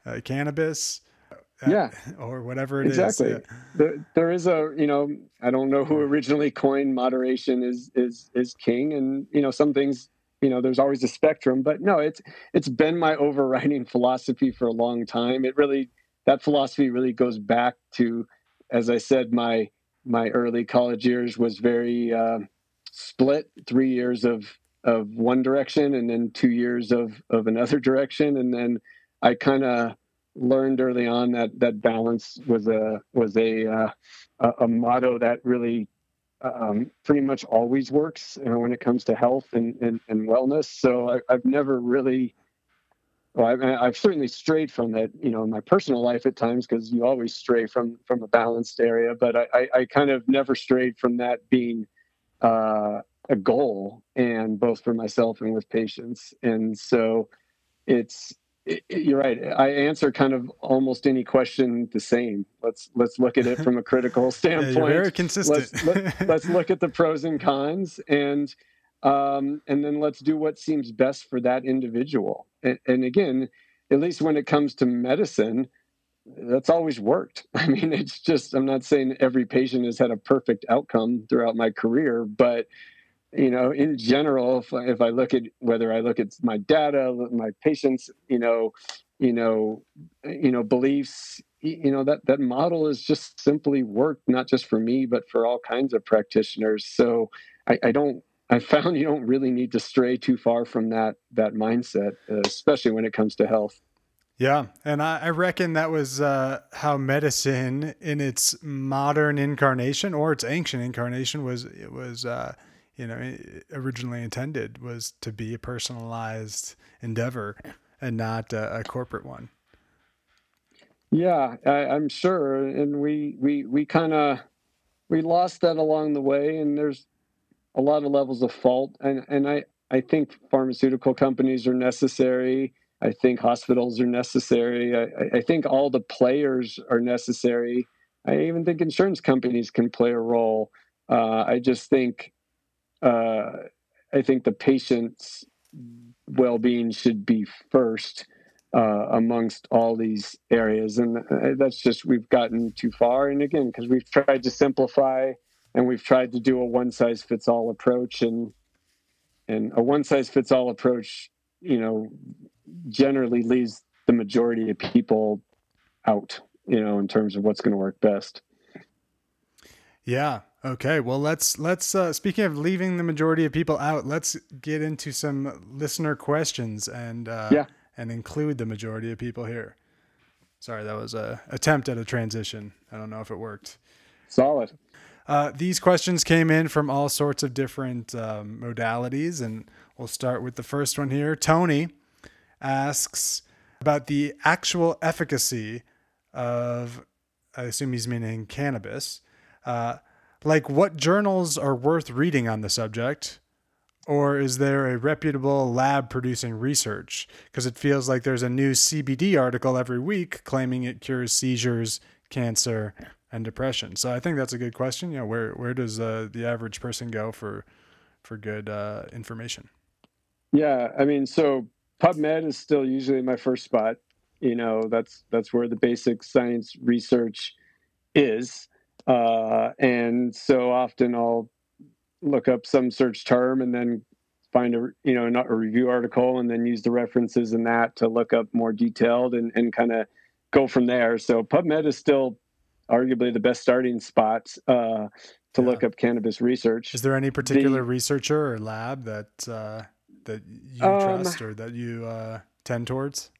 uh, cannabis uh, yeah <laughs> or whatever it exactly. is. exactly there is a you know i don't know who originally coined moderation is is is king and you know some things you know there's always a spectrum but no it's it's been my <laughs> overriding philosophy for a long time. It really that philosophy really goes back to as i said my my early college years was very uh, split three years of of one direction and then two years of of another direction. And then i kind of learned early on that that balance was a was a uh, a, a motto that really um, pretty much always works you know, when it comes to health and, and, and wellness. So I, have never really, well, I, have certainly strayed from it, you know, in my personal life at times because you always stray from from a balanced area. But I, I, I kind of never strayed from that being uh, a goal, and both for myself and with patients. And so it's it, you're right. I answer kind of almost any question the same. Let's let's look at it from a critical <laughs> standpoint. yeah, very consistent. let's, <laughs> let, us look at the pros and cons, and um, and then let's do what seems best for that individual. And, and again, at least when it comes to medicine, that's always worked. <laughs> I mean, it's just I'm not saying every patient has had a perfect outcome throughout my career, but you know in general if, if i look at whether i look at my data my patients you know you know you know beliefs you know that that model is just simply worked not just for me but for all kinds of practitioners. So i, I don't i found you don't really need to stray too far from that that mindset especially when it comes to health. Yeah, and I, I reckon that was uh, how medicine, in its modern incarnation or its ancient incarnation, was it was uh, you know originally intended was to be a personalized endeavor and not a, a corporate one. Yeah I, i'm sure. And we we we kind of we lost that along the way and there's a lot of levels of fault. And and i i think pharmaceutical companies are necessary. I think hospitals are necessary. I i think all the players are necessary. I even think insurance companies can play a role. Uh, i just think uh, I think the patient's well-being should be first uh, amongst all these areas, and uh, that's just we've gotten too far. And again, because we've tried to simplify and we've tried to do a one-size-fits-all approach, and and a one-size-fits-all approach, you know, generally leaves the majority of people out, you know, in terms of what's going to work best. Yeah, Okay, well let's let's uh, speaking of leaving the majority of people out, let's get into some listener questions and uh, yeah. and include the majority of people here. Sorry, that was a attempt at a transition. I don't know if it worked. Solid. Uh, these questions came in from all sorts of different um, modalities, and we'll start with the first one here. Tony asks about the actual efficacy of I assume he's meaning cannabis. Uh, like, what journals are worth reading on the subject? Or is there a reputable lab producing research? Because it feels like there's a new CBD article every week claiming it cures seizures, cancer, and depression. So I think that's a good question. You know, where where does uh, the average person go for for good uh, information? Yeah, I mean, so PubMed is still usually my first spot. You know, that's that's where the basic science research is, uh, and so often I'll look up some search term and then find a you know not a review article and then use the references in that to look up more detailed and, and kind of go from there. So PubMed is still arguably the best starting spot uh, to yeah. look up cannabis research. Is there any particular the, researcher or lab that uh, that you um, trust or that you uh, tend towards?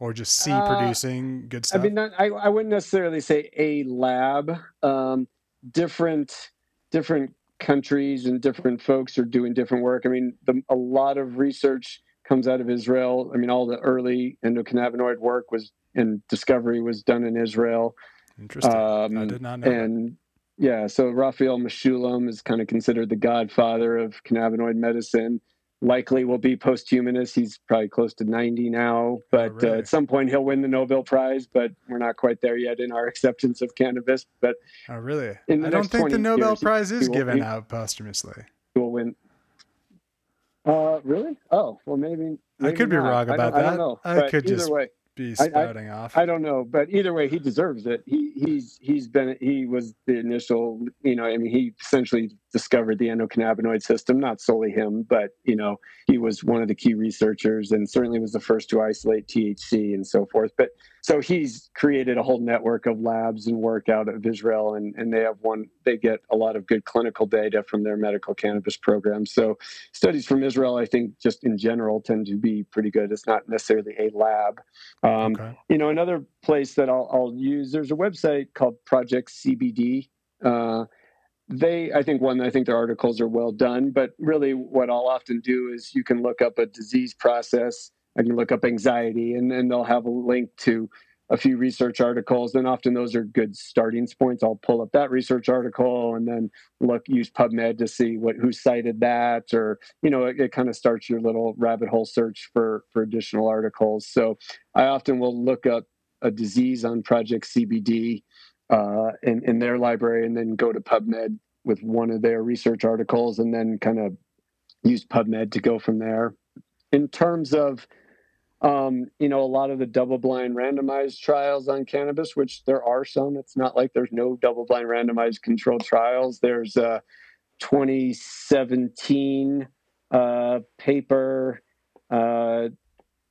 Or just see uh, producing good stuff? I mean, not, I, I wouldn't necessarily say a lab. Um, different different countries and different folks are doing different work. I mean, the, a lot of research comes out of Israel. I mean, all the early endocannabinoid work was and discovery was done in Israel. Interesting. Um, I did not know. And that. yeah, so Raphael Mechoulam is kind of considered the godfather of cannabinoid medicine likely will be posthumous. He's probably close to 90 now, oh, but uh, at some point he'll win the Nobel Prize, but we're not quite there yet in our <laughs> acceptance of cannabis. But oh, really? I don't think the Nobel years, Prize is given out posthumously. He will win. Uh, really? Oh, well, maybe. maybe I could not. be wrong about I that. I don't know. I could just way be spouting I, off. I don't know, but either way, he deserves it. He he's he's been he was the initial. You know, I mean, he essentially discovered the endocannabinoid system. Not solely him, but you know, he was one of the key researchers, and certainly was the first to isolate THC and so forth. But so he's created a whole network of labs and work out of Israel, and and they have one. They get a lot of good clinical data from their medical cannabis program. So studies from Israel, I think, just in general, tend to be pretty good. It's not necessarily a lab. Um, okay. You know, another place that I'll, I'll, use, there's a website called Project CBD. Uh, they, I think, one, I think their articles are well done, but really what I'll often do is you can look up a disease process. I can look up anxiety, and then they'll have a link to a few research articles and often those are good starting points. I'll pull up that research article and then look use pubmed to see what who cited that or you know it, it kind of starts your little rabbit hole search for for additional articles. So i often will look up a disease on project cbd uh, in, in their library and then go to pubmed with one of their research articles and then kind of use pubmed to go from there. In terms of um, you know, a lot of the double blind randomized trials on cannabis, which there are some. It's not like there's no double blind randomized controlled trials. There's a 2017 uh, paper, uh,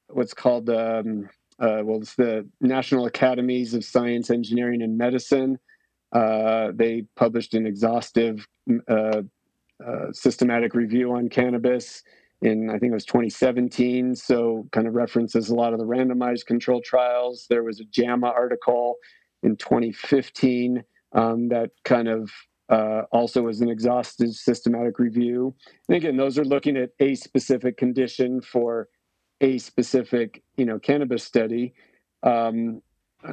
what's called, um, uh, well, it's the National Academies of Science, Engineering, and Medicine. Uh, they published an exhaustive uh, uh, systematic review on cannabis in I think it was 2017. So kind of references a lot of the randomized control trials. There was a JAMA article in 2015 um, that kind of uh, also was an exhaustive systematic review. And again, those are looking at a specific condition for a specific you know cannabis study. Um,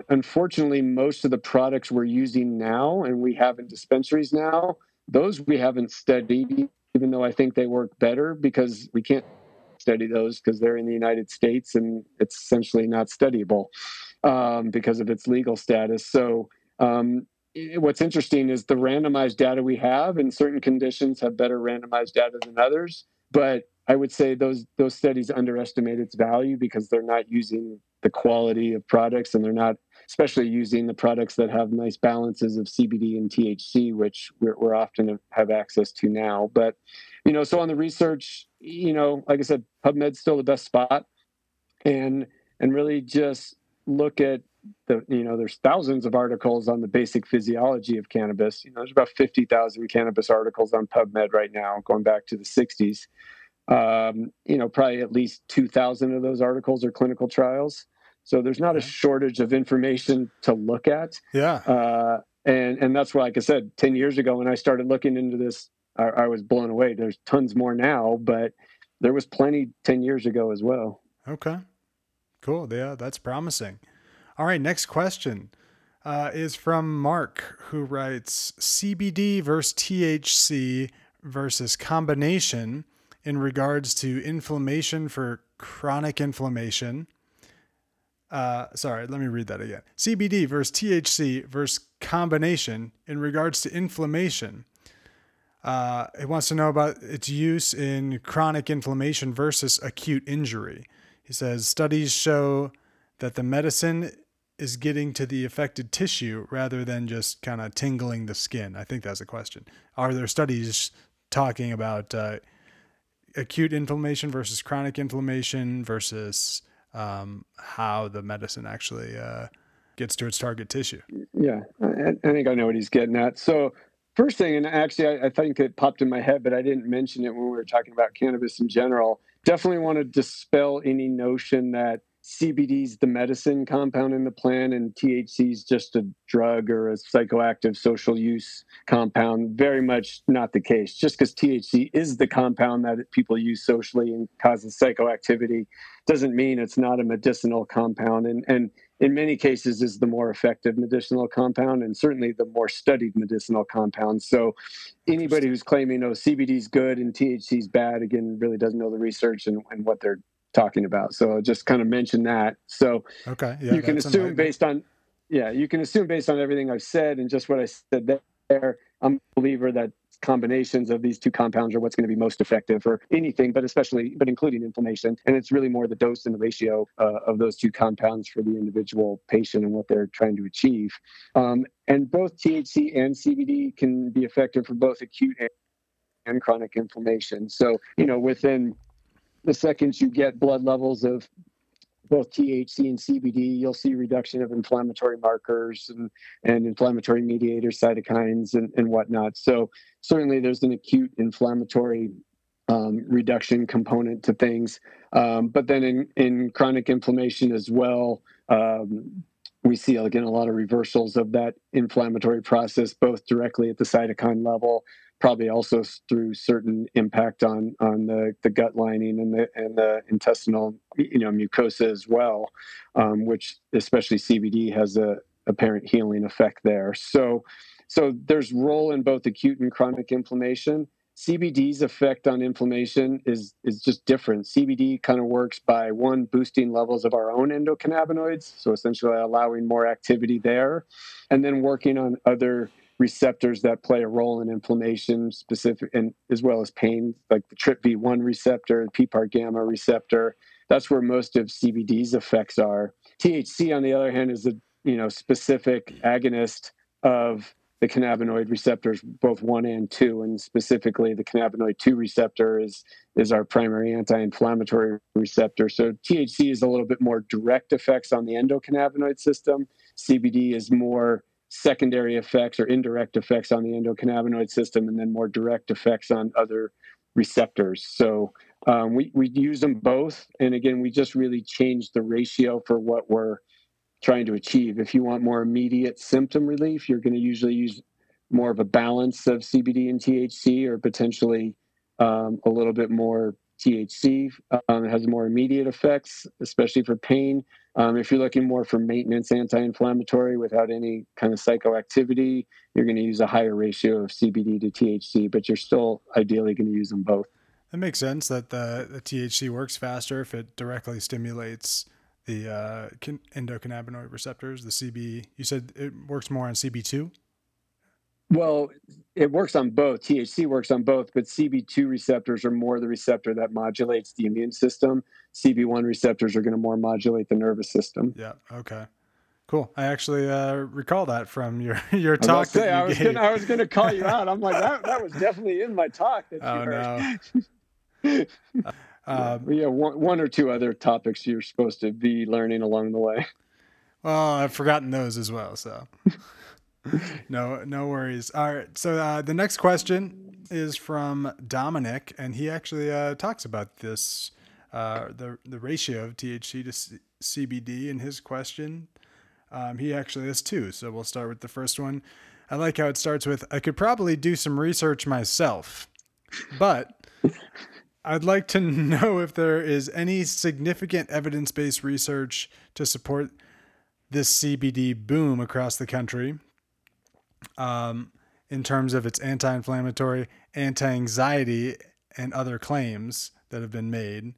unfortunately, most of the products we're using now and we have in dispensaries now, those we haven't studied even though I think they work better because we can't study those because they're in the United States and it's essentially not studyable um, because of its legal status. So, um, what's interesting is the randomized data we have in certain conditions have better randomized data than others. But I would say those those studies underestimate its value because they're not using the quality of products and they're not especially using the products that have nice balances of CBD and THC, which we're, we're often have access to now. But, you know, so on the research, you know, like I said, PubMed's still the best spot, and and really just look at the you know there's thousands of articles on the basic physiology of cannabis. You know there's about 50,000 cannabis articles on PubMed right now going back to the 60s um, you know probably at least 2,000 of those articles are clinical trials so there's not a shortage of information to look at. Yeah. Uh, and and that's why, like I said, ten years ago when I started looking into this, I, I, was blown away. There's tons more now, but there was plenty ten years ago as well. Okay. Cool. Yeah, that's promising. All right, next question. uh, is from Mark, who writes CBD versus THC versus combination in regards to inflammation for chronic inflammation. Uh, sorry, let me read that again. CBD versus THC versus combination in regards to inflammation. Uh, it wants to know about its use in chronic inflammation versus acute injury. He says studies show that the medicine is getting to the affected tissue rather than just kind of tingling the skin. I think that's a question. Are there studies talking about uh, acute inflammation versus chronic inflammation versus um, how the medicine actually uh, gets to its target tissue? Yeah, I, I, think I know what he's getting at. So, first thing, and actually, I, I think it popped in my head, but I didn't mention it when we were talking about cannabis in general. Definitely want to dispel any notion that CBD is the medicine compound in the plant and THC is just a drug or a psychoactive social use compound. Very much not the case. Just because THC is the compound that people use socially and causes psychoactivity doesn't mean it's not a medicinal compound. And, and in many cases is the more effective medicinal compound and certainly the more studied medicinal compound. So anybody who's claiming, oh, CBD is good and THC is bad, again, really doesn't know the research and, and what they're talking about. So I'll just kind of mention that. So okay, yeah, you can assume based on yeah, you can assume based on everything I've said and just what I said there. I'm a believer that combinations of these two compounds are what's going to be most effective for anything, but especially, but including inflammation. And it's really more the dose and the ratio uh, of those two compounds for the individual patient and what they're trying to achieve. Um, and both THC and CBD can be effective for both acute and chronic inflammation. So, you know, within the second you get blood levels of both THC and CBD, you'll see reduction of inflammatory markers and, and inflammatory mediators, cytokines, and, and whatnot. So, certainly, there's an acute inflammatory um, reduction component to things. Um, but then in, in chronic inflammation as well, um, we see again a lot of reversals of that inflammatory process, both directly at the cytokine level probably also through certain impact on on the, the gut lining and the and the intestinal you know mucosa as well, um, which especially CBD has a apparent healing effect there. So so there's role in both acute and chronic inflammation. CBD's effect on inflammation is is just different. CBD kind of works by one boosting levels of our own endocannabinoids, so essentially allowing more activity there, and then working on other receptors that play a role in inflammation specific and as well as pain like the TRPV1 receptor the PPAR gamma receptor. That's where most of CBD's effects are. THC on the other hand is a you know specific agonist of the cannabinoid receptors both 1 and 2 and specifically the cannabinoid 2 receptor is is our primary anti-inflammatory receptor. So THC is a little bit more direct effects on the endocannabinoid system. CBD is more secondary effects or indirect effects on the endocannabinoid system and then more direct effects on other receptors. So um, we, we use them both. And again, we just really change the ratio for what we're trying to achieve. If you want more immediate symptom relief, you're going to usually use more of a balance of CBD and THC or potentially um, a little bit more THC. Um, it has more immediate effects, especially for pain. Um, if you're looking more for maintenance anti-inflammatory without any kind of psychoactivity, you're going to use a higher ratio of CBD to THC, but you're still ideally going to use them both. It makes sense that the, the THC works faster if it directly stimulates the uh, endocannabinoid receptors. The CB, you said it works more on CB2. Well, it works on both. THC works on both, but CB2 receptors are more the receptor that modulates the immune system. CB1 receptors are going to more modulate the nervous system. Yeah. Okay. Cool. I actually uh, recall that from your <laughs> your talk. I was, say, I, was gonna, I was gonna call you out. I'm like that. That was <laughs> definitely in my talk. That oh no. <laughs> um, yeah, one, one or two other topics you're supposed to be learning along the way. Well, I've forgotten those as well. So <laughs> no, no worries. All right. So uh, the next question is from Dominic, and he actually uh, talks about this uh, the the ratio of THC to C- CBD in his question. Um, he actually has two, so we'll start with the first one. I like how it starts with I could probably do some research myself, but I'd like to <laughs> know if there is any significant evidence based research to support this CBD boom across the country um, in terms of its anti inflammatory, anti anxiety, and other claims that have been made.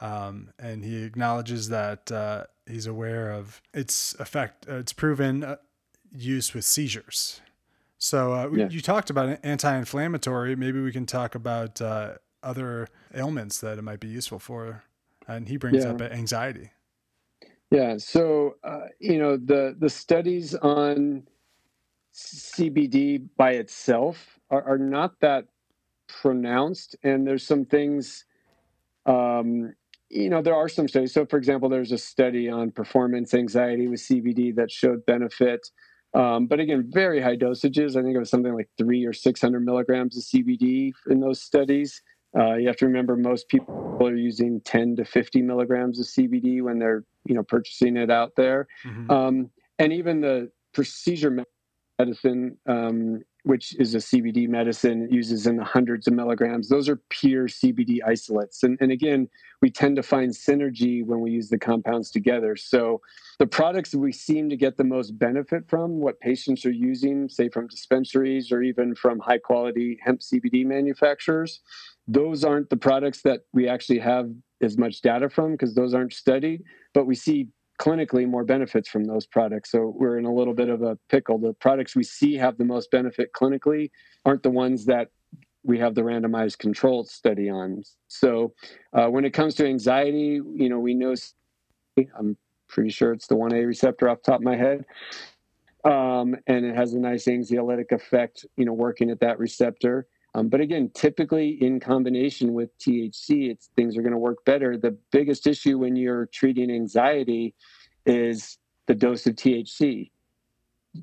Um, and he acknowledges that uh, he's aware of its effect, uh, its proven uh, use with seizures. So uh, yeah. you talked about anti-inflammatory. Maybe we can talk about uh, other ailments that it might be useful for. And he brings yeah. up anxiety. Yeah. So uh, you know the the studies on CBD by itself are, are not that pronounced, and there's some things. Um, you know, there are some studies. So, for example, there's a study on performance anxiety with CBD that showed benefit. Um, but again, very high dosages. I think it was something like three or 600 milligrams of CBD in those studies. Uh, you have to remember most people are using 10 to 50 milligrams of CBD when they're, you know, purchasing it out there. Mm-hmm. Um, and even the procedure medicine, um, which is a CBD medicine, uses in the hundreds of milligrams. Those are pure CBD isolates. And, and again, we tend to find synergy when we use the compounds together. So the products we seem to get the most benefit from, what patients are using, say from dispensaries or even from high quality hemp CBD manufacturers, those aren't the products that we actually have as much data from because those aren't studied. But we see clinically more benefits from those products. So we're in a little bit of a pickle. The products we see have the most benefit clinically aren't the ones that we have the randomized controlled study on. So uh, when it comes to anxiety, you know, we know I'm pretty sure it's the 1A receptor off top of my head. Um, and it has a nice anxiolytic effect, you know, working at that receptor. Um, but again, typically in combination with THC, things are going to work better. The biggest issue when you're treating anxiety is the dose of THC.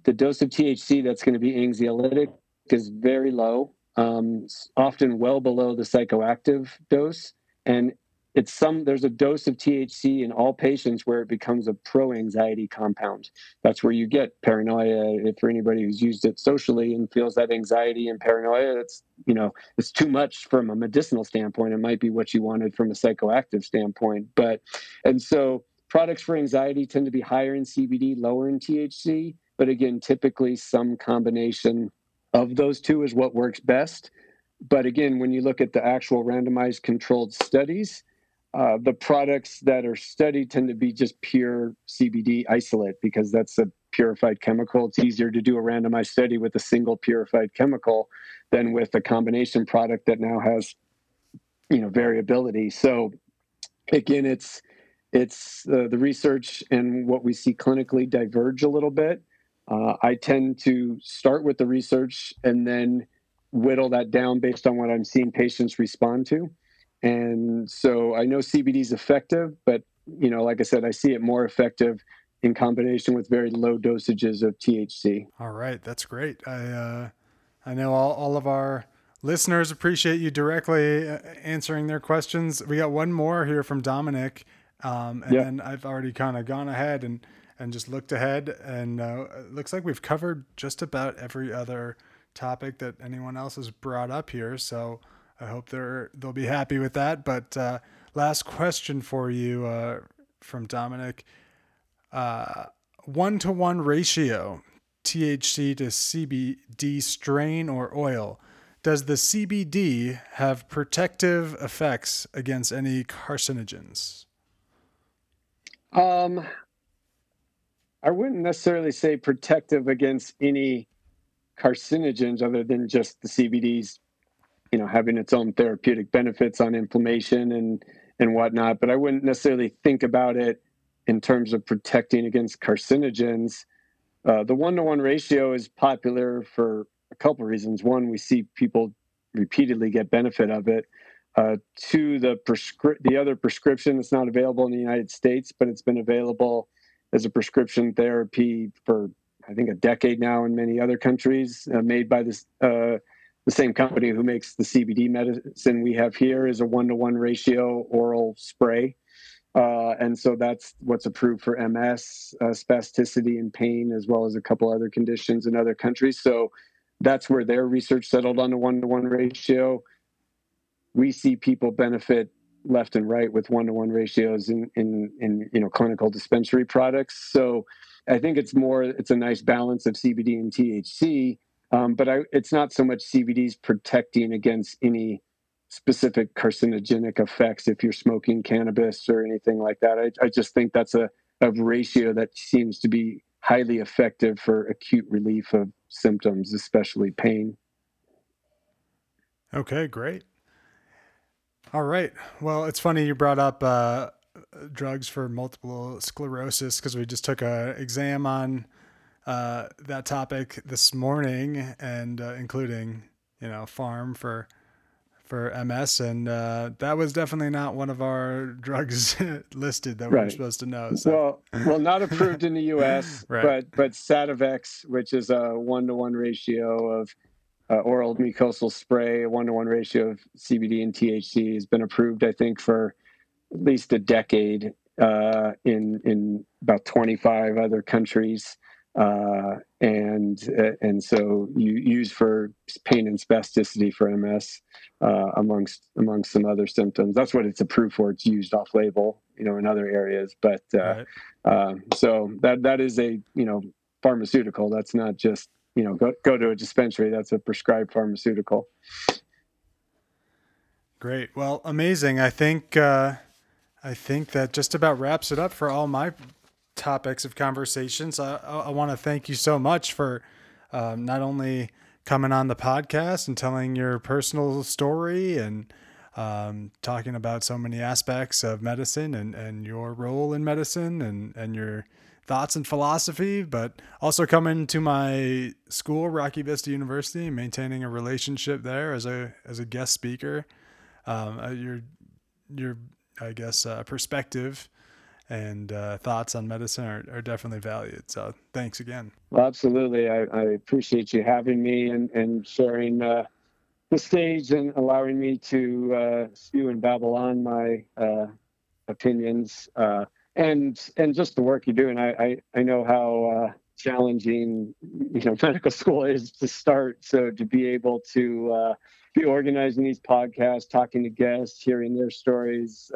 The dose of THC that's going to be anxiolytic is very low, um, often well below the psychoactive dose. And it's some there's a dose of THC in all patients where it becomes a pro anxiety compound. That's where you get paranoia. If for anybody who's used it socially and feels that anxiety and paranoia, it's you know it's too much from a medicinal standpoint. It might be what you wanted from a psychoactive standpoint, but and so products for anxiety tend to be higher in CBD, lower in THC. But again, typically some combination of those two is what works best. But again, when you look at the actual randomized controlled studies, uh, the products that are studied tend to be just pure CBD isolate because that's a purified chemical. It's easier to do a randomized study with a single purified chemical than with a combination product that now has, you know, variability. So, again, it's it's uh, the research and what we see clinically diverge a little bit. Uh, I tend to start with the research and then whittle that down based on what I'm seeing patients respond to. And so I know CBD is effective, but you know, like I said, I see it more effective in combination with very low dosages of THC. All right, that's great. I uh, I know all, all of our listeners appreciate you directly uh, answering their questions. We got one more here from Dominic, um, and then I've already kind of gone ahead and and just looked ahead, and uh, it looks like we've covered just about every other topic that anyone else has brought up here. So I hope they're they'll be happy with that. But uh, last question for you uh, from Dominic: one to one ratio THC to CBD strain or oil. Does the CBD have protective effects against any carcinogens? Um, I wouldn't necessarily say protective against any carcinogens other than just the CBD's you know having its own therapeutic benefits on inflammation and and whatnot but i wouldn't necessarily think about it in terms of protecting against carcinogens. Uh, the one-to-one ratio is popular for a couple of reasons. One we see people repeatedly get benefit of it. Uh, two the prescri- the other prescription that's not available in the united states but it's been available as a prescription therapy for i think a decade now in many other countries uh, made by this uh, the same company who makes the CBD medicine we have here is a one to one ratio oral spray. Uh, and so that's what's approved for MS, uh, spasticity, and pain, as well as a couple other conditions in other countries. So that's where their research settled on the one to one ratio. We see people benefit left and right with one to one ratios in, in in you know clinical dispensary products. So I think it's more it's a nice balance of CBD and THC, um, but I, it's not so much CBD's protecting against any specific carcinogenic effects if you're smoking cannabis or anything like that. I, I just think that's a, a ratio that seems to be highly effective for acute relief of symptoms, especially pain. Okay, great. All right. Well, it's funny you brought up uh, drugs for multiple sclerosis because we just took an exam on uh, that topic this morning, and uh, including you know farm for for MS, and uh, that was definitely not one of our <laughs> drugs <laughs> listed that right. we are supposed to know. So. Well, well, not approved in the <laughs> U.S., right. but but Sativex, which is a one to one ratio of uh, oral mucosal spray, a one to one ratio of CBD and THC, has been approved, I think, for at least a decade uh, in in about 25 other countries uh, and uh, and so you use for pain and spasticity for MS uh, amongst amongst some other symptoms. That's what it's approved for. It's used off label, you know, in other areas. But uh, right. Um, so that that is a you know pharmaceutical. That's not just you know go go to a dispensary. That's a prescribed pharmaceutical. Great. Well, amazing. I think uh, I think that just about wraps it up for all my topics of conversations. I, I want to thank you so much for um, not only coming on the podcast and telling your personal story and um, talking about so many aspects of medicine and, and your role in medicine and, and your thoughts and philosophy, but also coming to my school, Rocky Vista University, maintaining a relationship there as a as a guest speaker. Um, uh, your your I guess uh, perspective and uh, thoughts on medicine are, are definitely valued. So thanks again. Well, absolutely. I, I appreciate you having me and, and sharing uh, the stage and allowing me to uh, spew and babble on my uh, opinions uh, and and just the work you do. And I, I, I know how uh, challenging you know <laughs> medical school is to start. So to be able to be organizing these podcasts, talking to guests, hearing their stories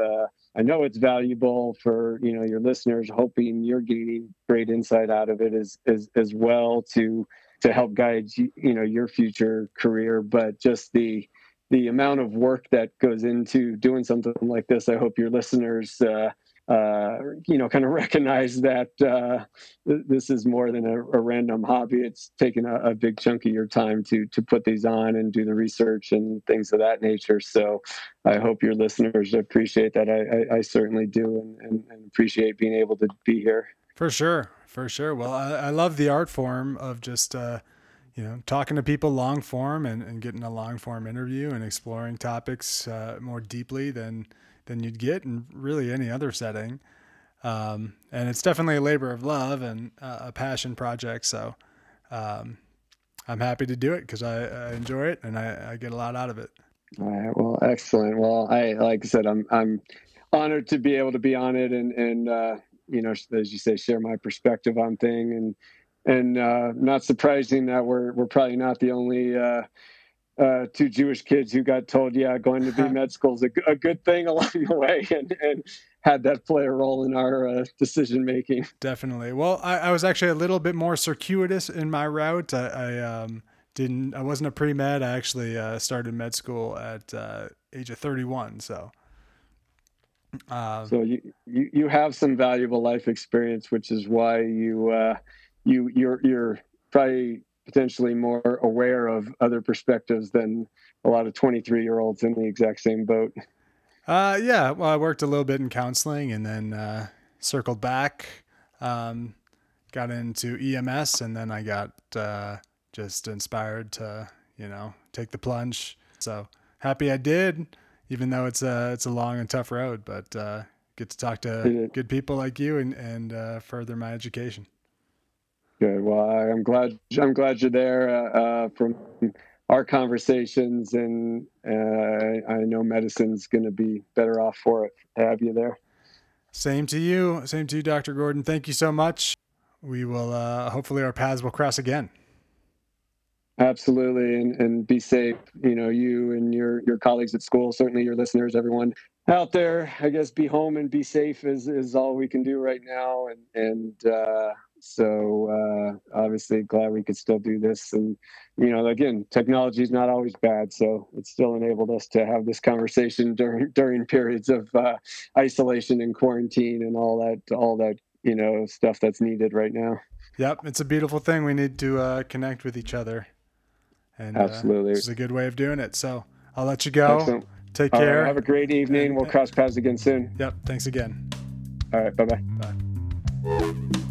I know it's valuable for you know your listeners. Hoping you're gaining great insight out of it as as as well to to help guide you, know your future career. But just the the amount of work that goes into doing something like this, I hope your listeners uh, uh, you know, kind of <laughs> recognize that uh, th- this is more than a, a random hobby. It's taken a, a, big chunk of your time to to put these on and do the research and things of that nature. So, I hope your listeners appreciate that. I, I, I certainly do, and, and, and, appreciate being able to be here. For sure, for sure. Well, I, I love the art form of just. Uh, you know, talking to people long form and, and getting a long form interview and exploring topics uh, more deeply than than you'd get in really any other setting. Um, and it's definitely a labor of love and uh, a passion project. So um, I'm happy to do it because I, I, enjoy it and I, I, get a lot out of it. All right. Well, excellent. Well, I like I said, I'm I'm honored to be able to be on it and and uh, you know, as you say, share my perspective on thing and and uh, not surprising that we're we're probably not the only uh, two Jewish kids who got told, yeah, going to be <laughs> med school is a, a, good thing <laughs> along the way, and, and had that play a role in our uh, decision making. Definitely. Well, I, I, was actually a little bit more circuitous in my route. I, I um, didn't. I wasn't a pre med. I actually uh, started med school at uh, age of thirty one. So. Uh, so you, you you have some valuable life experience, which is why you uh, you you're you're probably potentially more aware of other perspectives than a lot of 23 year olds in the exact same boat. Uh, yeah. Well, I worked a little bit in counseling and then uh, circled back, um, got into EMS, and then I got uh, just inspired to, you know, take the plunge. So happy I did, even though it's a it's a long and tough road. But uh, get to talk to good people like you and and uh, further my education. Good. Well, I'm glad. I'm glad you're there uh, uh from our conversations, and uh, I know medicine's going to be better off for it to have you there. Same to you. Same to you, Dr. Gordon. Thank you so much. We will. Uh, hopefully, our paths will cross again. Absolutely, and and be safe. You know, you and your your colleagues at school, certainly your listeners, everyone. out there, I guess, be home and be safe is is all we can do right now, and and uh, so uh, obviously glad we could still do this. And you know, again, technology is not always bad, so it still enabled us to have this conversation during during periods of uh, isolation and quarantine and all that all that you know stuff that's needed right now. Yep, it's a beautiful thing. We need to uh, connect with each other, and uh, absolutely, uh, it's a good way of doing it. So I'll let you go. Excellent. Take care. Right, have a great evening. We'll cross paths again soon. Yep. Thanks again. All right. Bye-bye. Bye.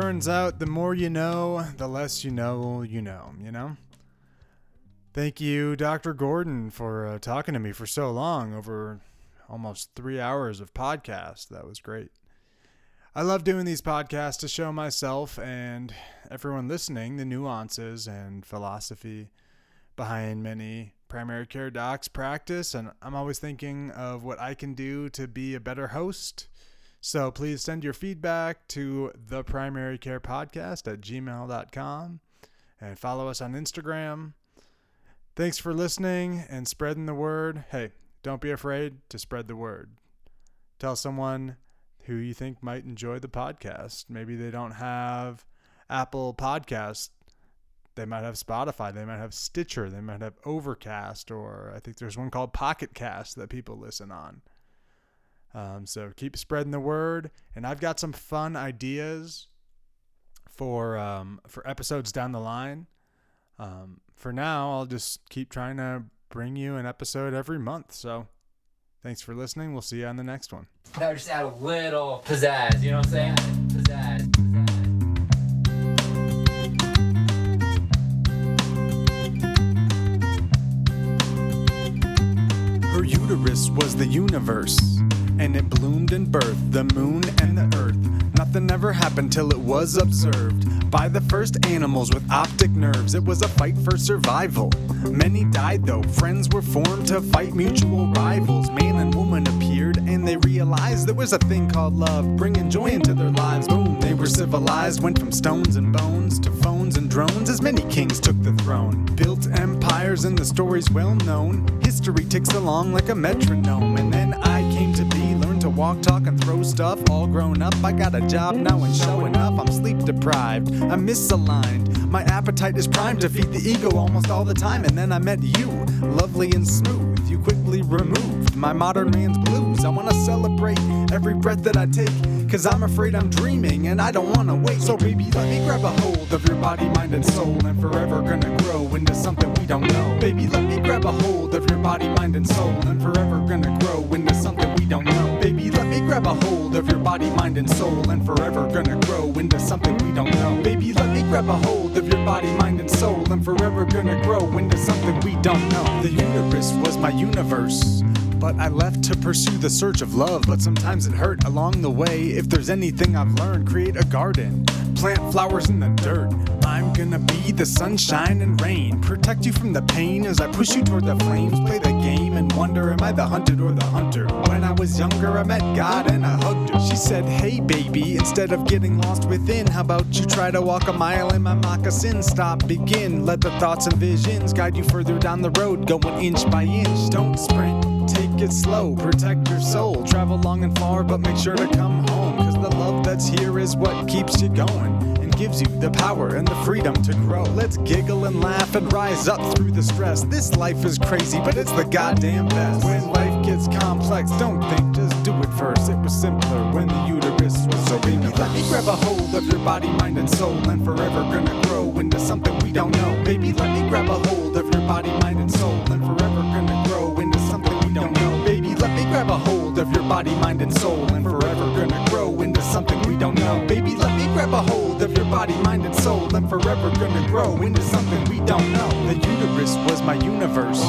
Turns out the more you know, the less you know you know, you know? Thank you, Dr. Gordon, for uh, talking to me for so long over almost three hours of podcast. That was great. I love doing these podcasts to show myself and everyone listening the nuances and philosophy behind many primary care docs practice. And I'm always thinking of what I can do to be a better host. So please send your feedback to the primary care podcast at gmail.com and follow us on Instagram Thanks for listening and spreading the word. Hey, don't be afraid to spread the word. Tell someone who you think might enjoy the podcast. Maybe they don't have Apple Podcast. They might have Spotify. They might have Stitcher. They might have Overcast, or I think there's one called Pocket Cast that people listen on. Um, so keep spreading the word. And I've got some fun ideas for um, for episodes down the line. Um, for now, I'll just keep trying to bring you an episode every month. So thanks for listening. We'll see you on the next one. Now just add a little pizzazz, you know what I'm saying? Pizzazz. Her uterus was the universe, and it bloomed and birthed the moon and the earth. Nothing ever happened till it was observed by the first animals with optic nerves. It was a fight for survival. Many died though, friends were formed to fight mutual rivals. Man and woman appeared, and they realized there was a thing called love, bringing joy into their lives. Boom, they were civilized, went from stones and bones to phones and drones as many kings took the throne. Built empires, and the story's well known. History ticks along like a metronome, and walk, talk, and throw stuff. All grown up, I got a job now and showing up. I'm sleep deprived. I'm misaligned. My appetite is primed to feed the ego almost all the time. And then I met you, lovely and smooth. You quickly removed my modern man's blues. I wanna celebrate every breath that I take. Cause I'm afraid I'm dreaming and I don't wanna wait. So, baby, let me grab a hold of your body, mind, and soul. And forever gonna grow into something we don't know. Baby, let me grab a hold of your body, mind, and soul. And forever gonna grow into something we don't know. Baby, let me grab a hold of your body, mind, and soul. And forever gonna grow into something we don't know. Baby, let me grab a hold of your body, mind, and soul. And forever gonna grow into something we don't know. The universe was my universe. But I left to pursue the search of love. But sometimes it hurt along the way. If there's anything I've learned, create a garden, plant flowers in the dirt. I'm gonna be the sunshine and rain. Protect you from the pain as I push you toward the flames. Play the game and wonder, am I the hunted or the hunter? When I was younger, I met God and I hugged her. She said, Hey baby, instead of getting lost within, how about you try to walk a mile in my moccasin? Stop, begin, let the thoughts and visions guide you further down the road, going inch by inch. Don't sprint take it slow, protect your soul. Travel long and far, but make sure to come home. Cause the love that's here is what keeps you going and gives you the power and the freedom to grow. Let's giggle and laugh and rise up through the stress. This life is crazy, but it's the goddamn best. When life gets complex, don't think, just do it first. It was simpler when the uterus was so baby. Let me grab a hold of your body, mind, and soul, and forever gonna grow into something we don't know. Baby, let me grab a hold of your body, mind, and soul, and forever grab a hold of your body, mind, and soul, and forever gonna grow into something we don't know. Baby, let me grab a hold of your body, mind, and soul, and forever gonna grow into something we don't know. The uterus was my universe.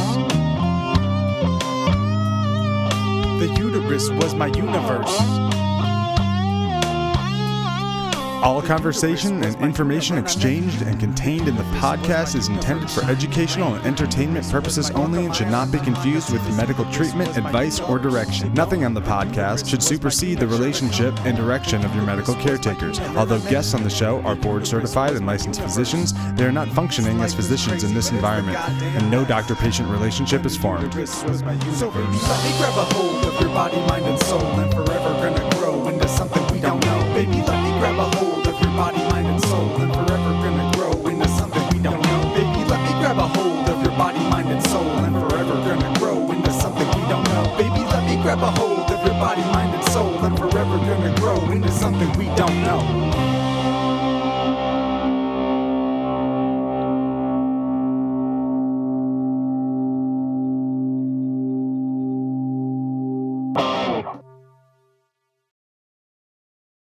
The uterus was my universe. All conversation and information exchanged and contained in the podcast is intended for educational and entertainment purposes only and should not be confused with medical treatment, advice, or direction. Nothing on the podcast should supersede the relationship and direction of your medical caretakers. Although guests on the show are board certified and licensed physicians, they are not functioning as physicians in this environment, and no doctor patient relationship is formed. Forever gonna grow into something we don't know.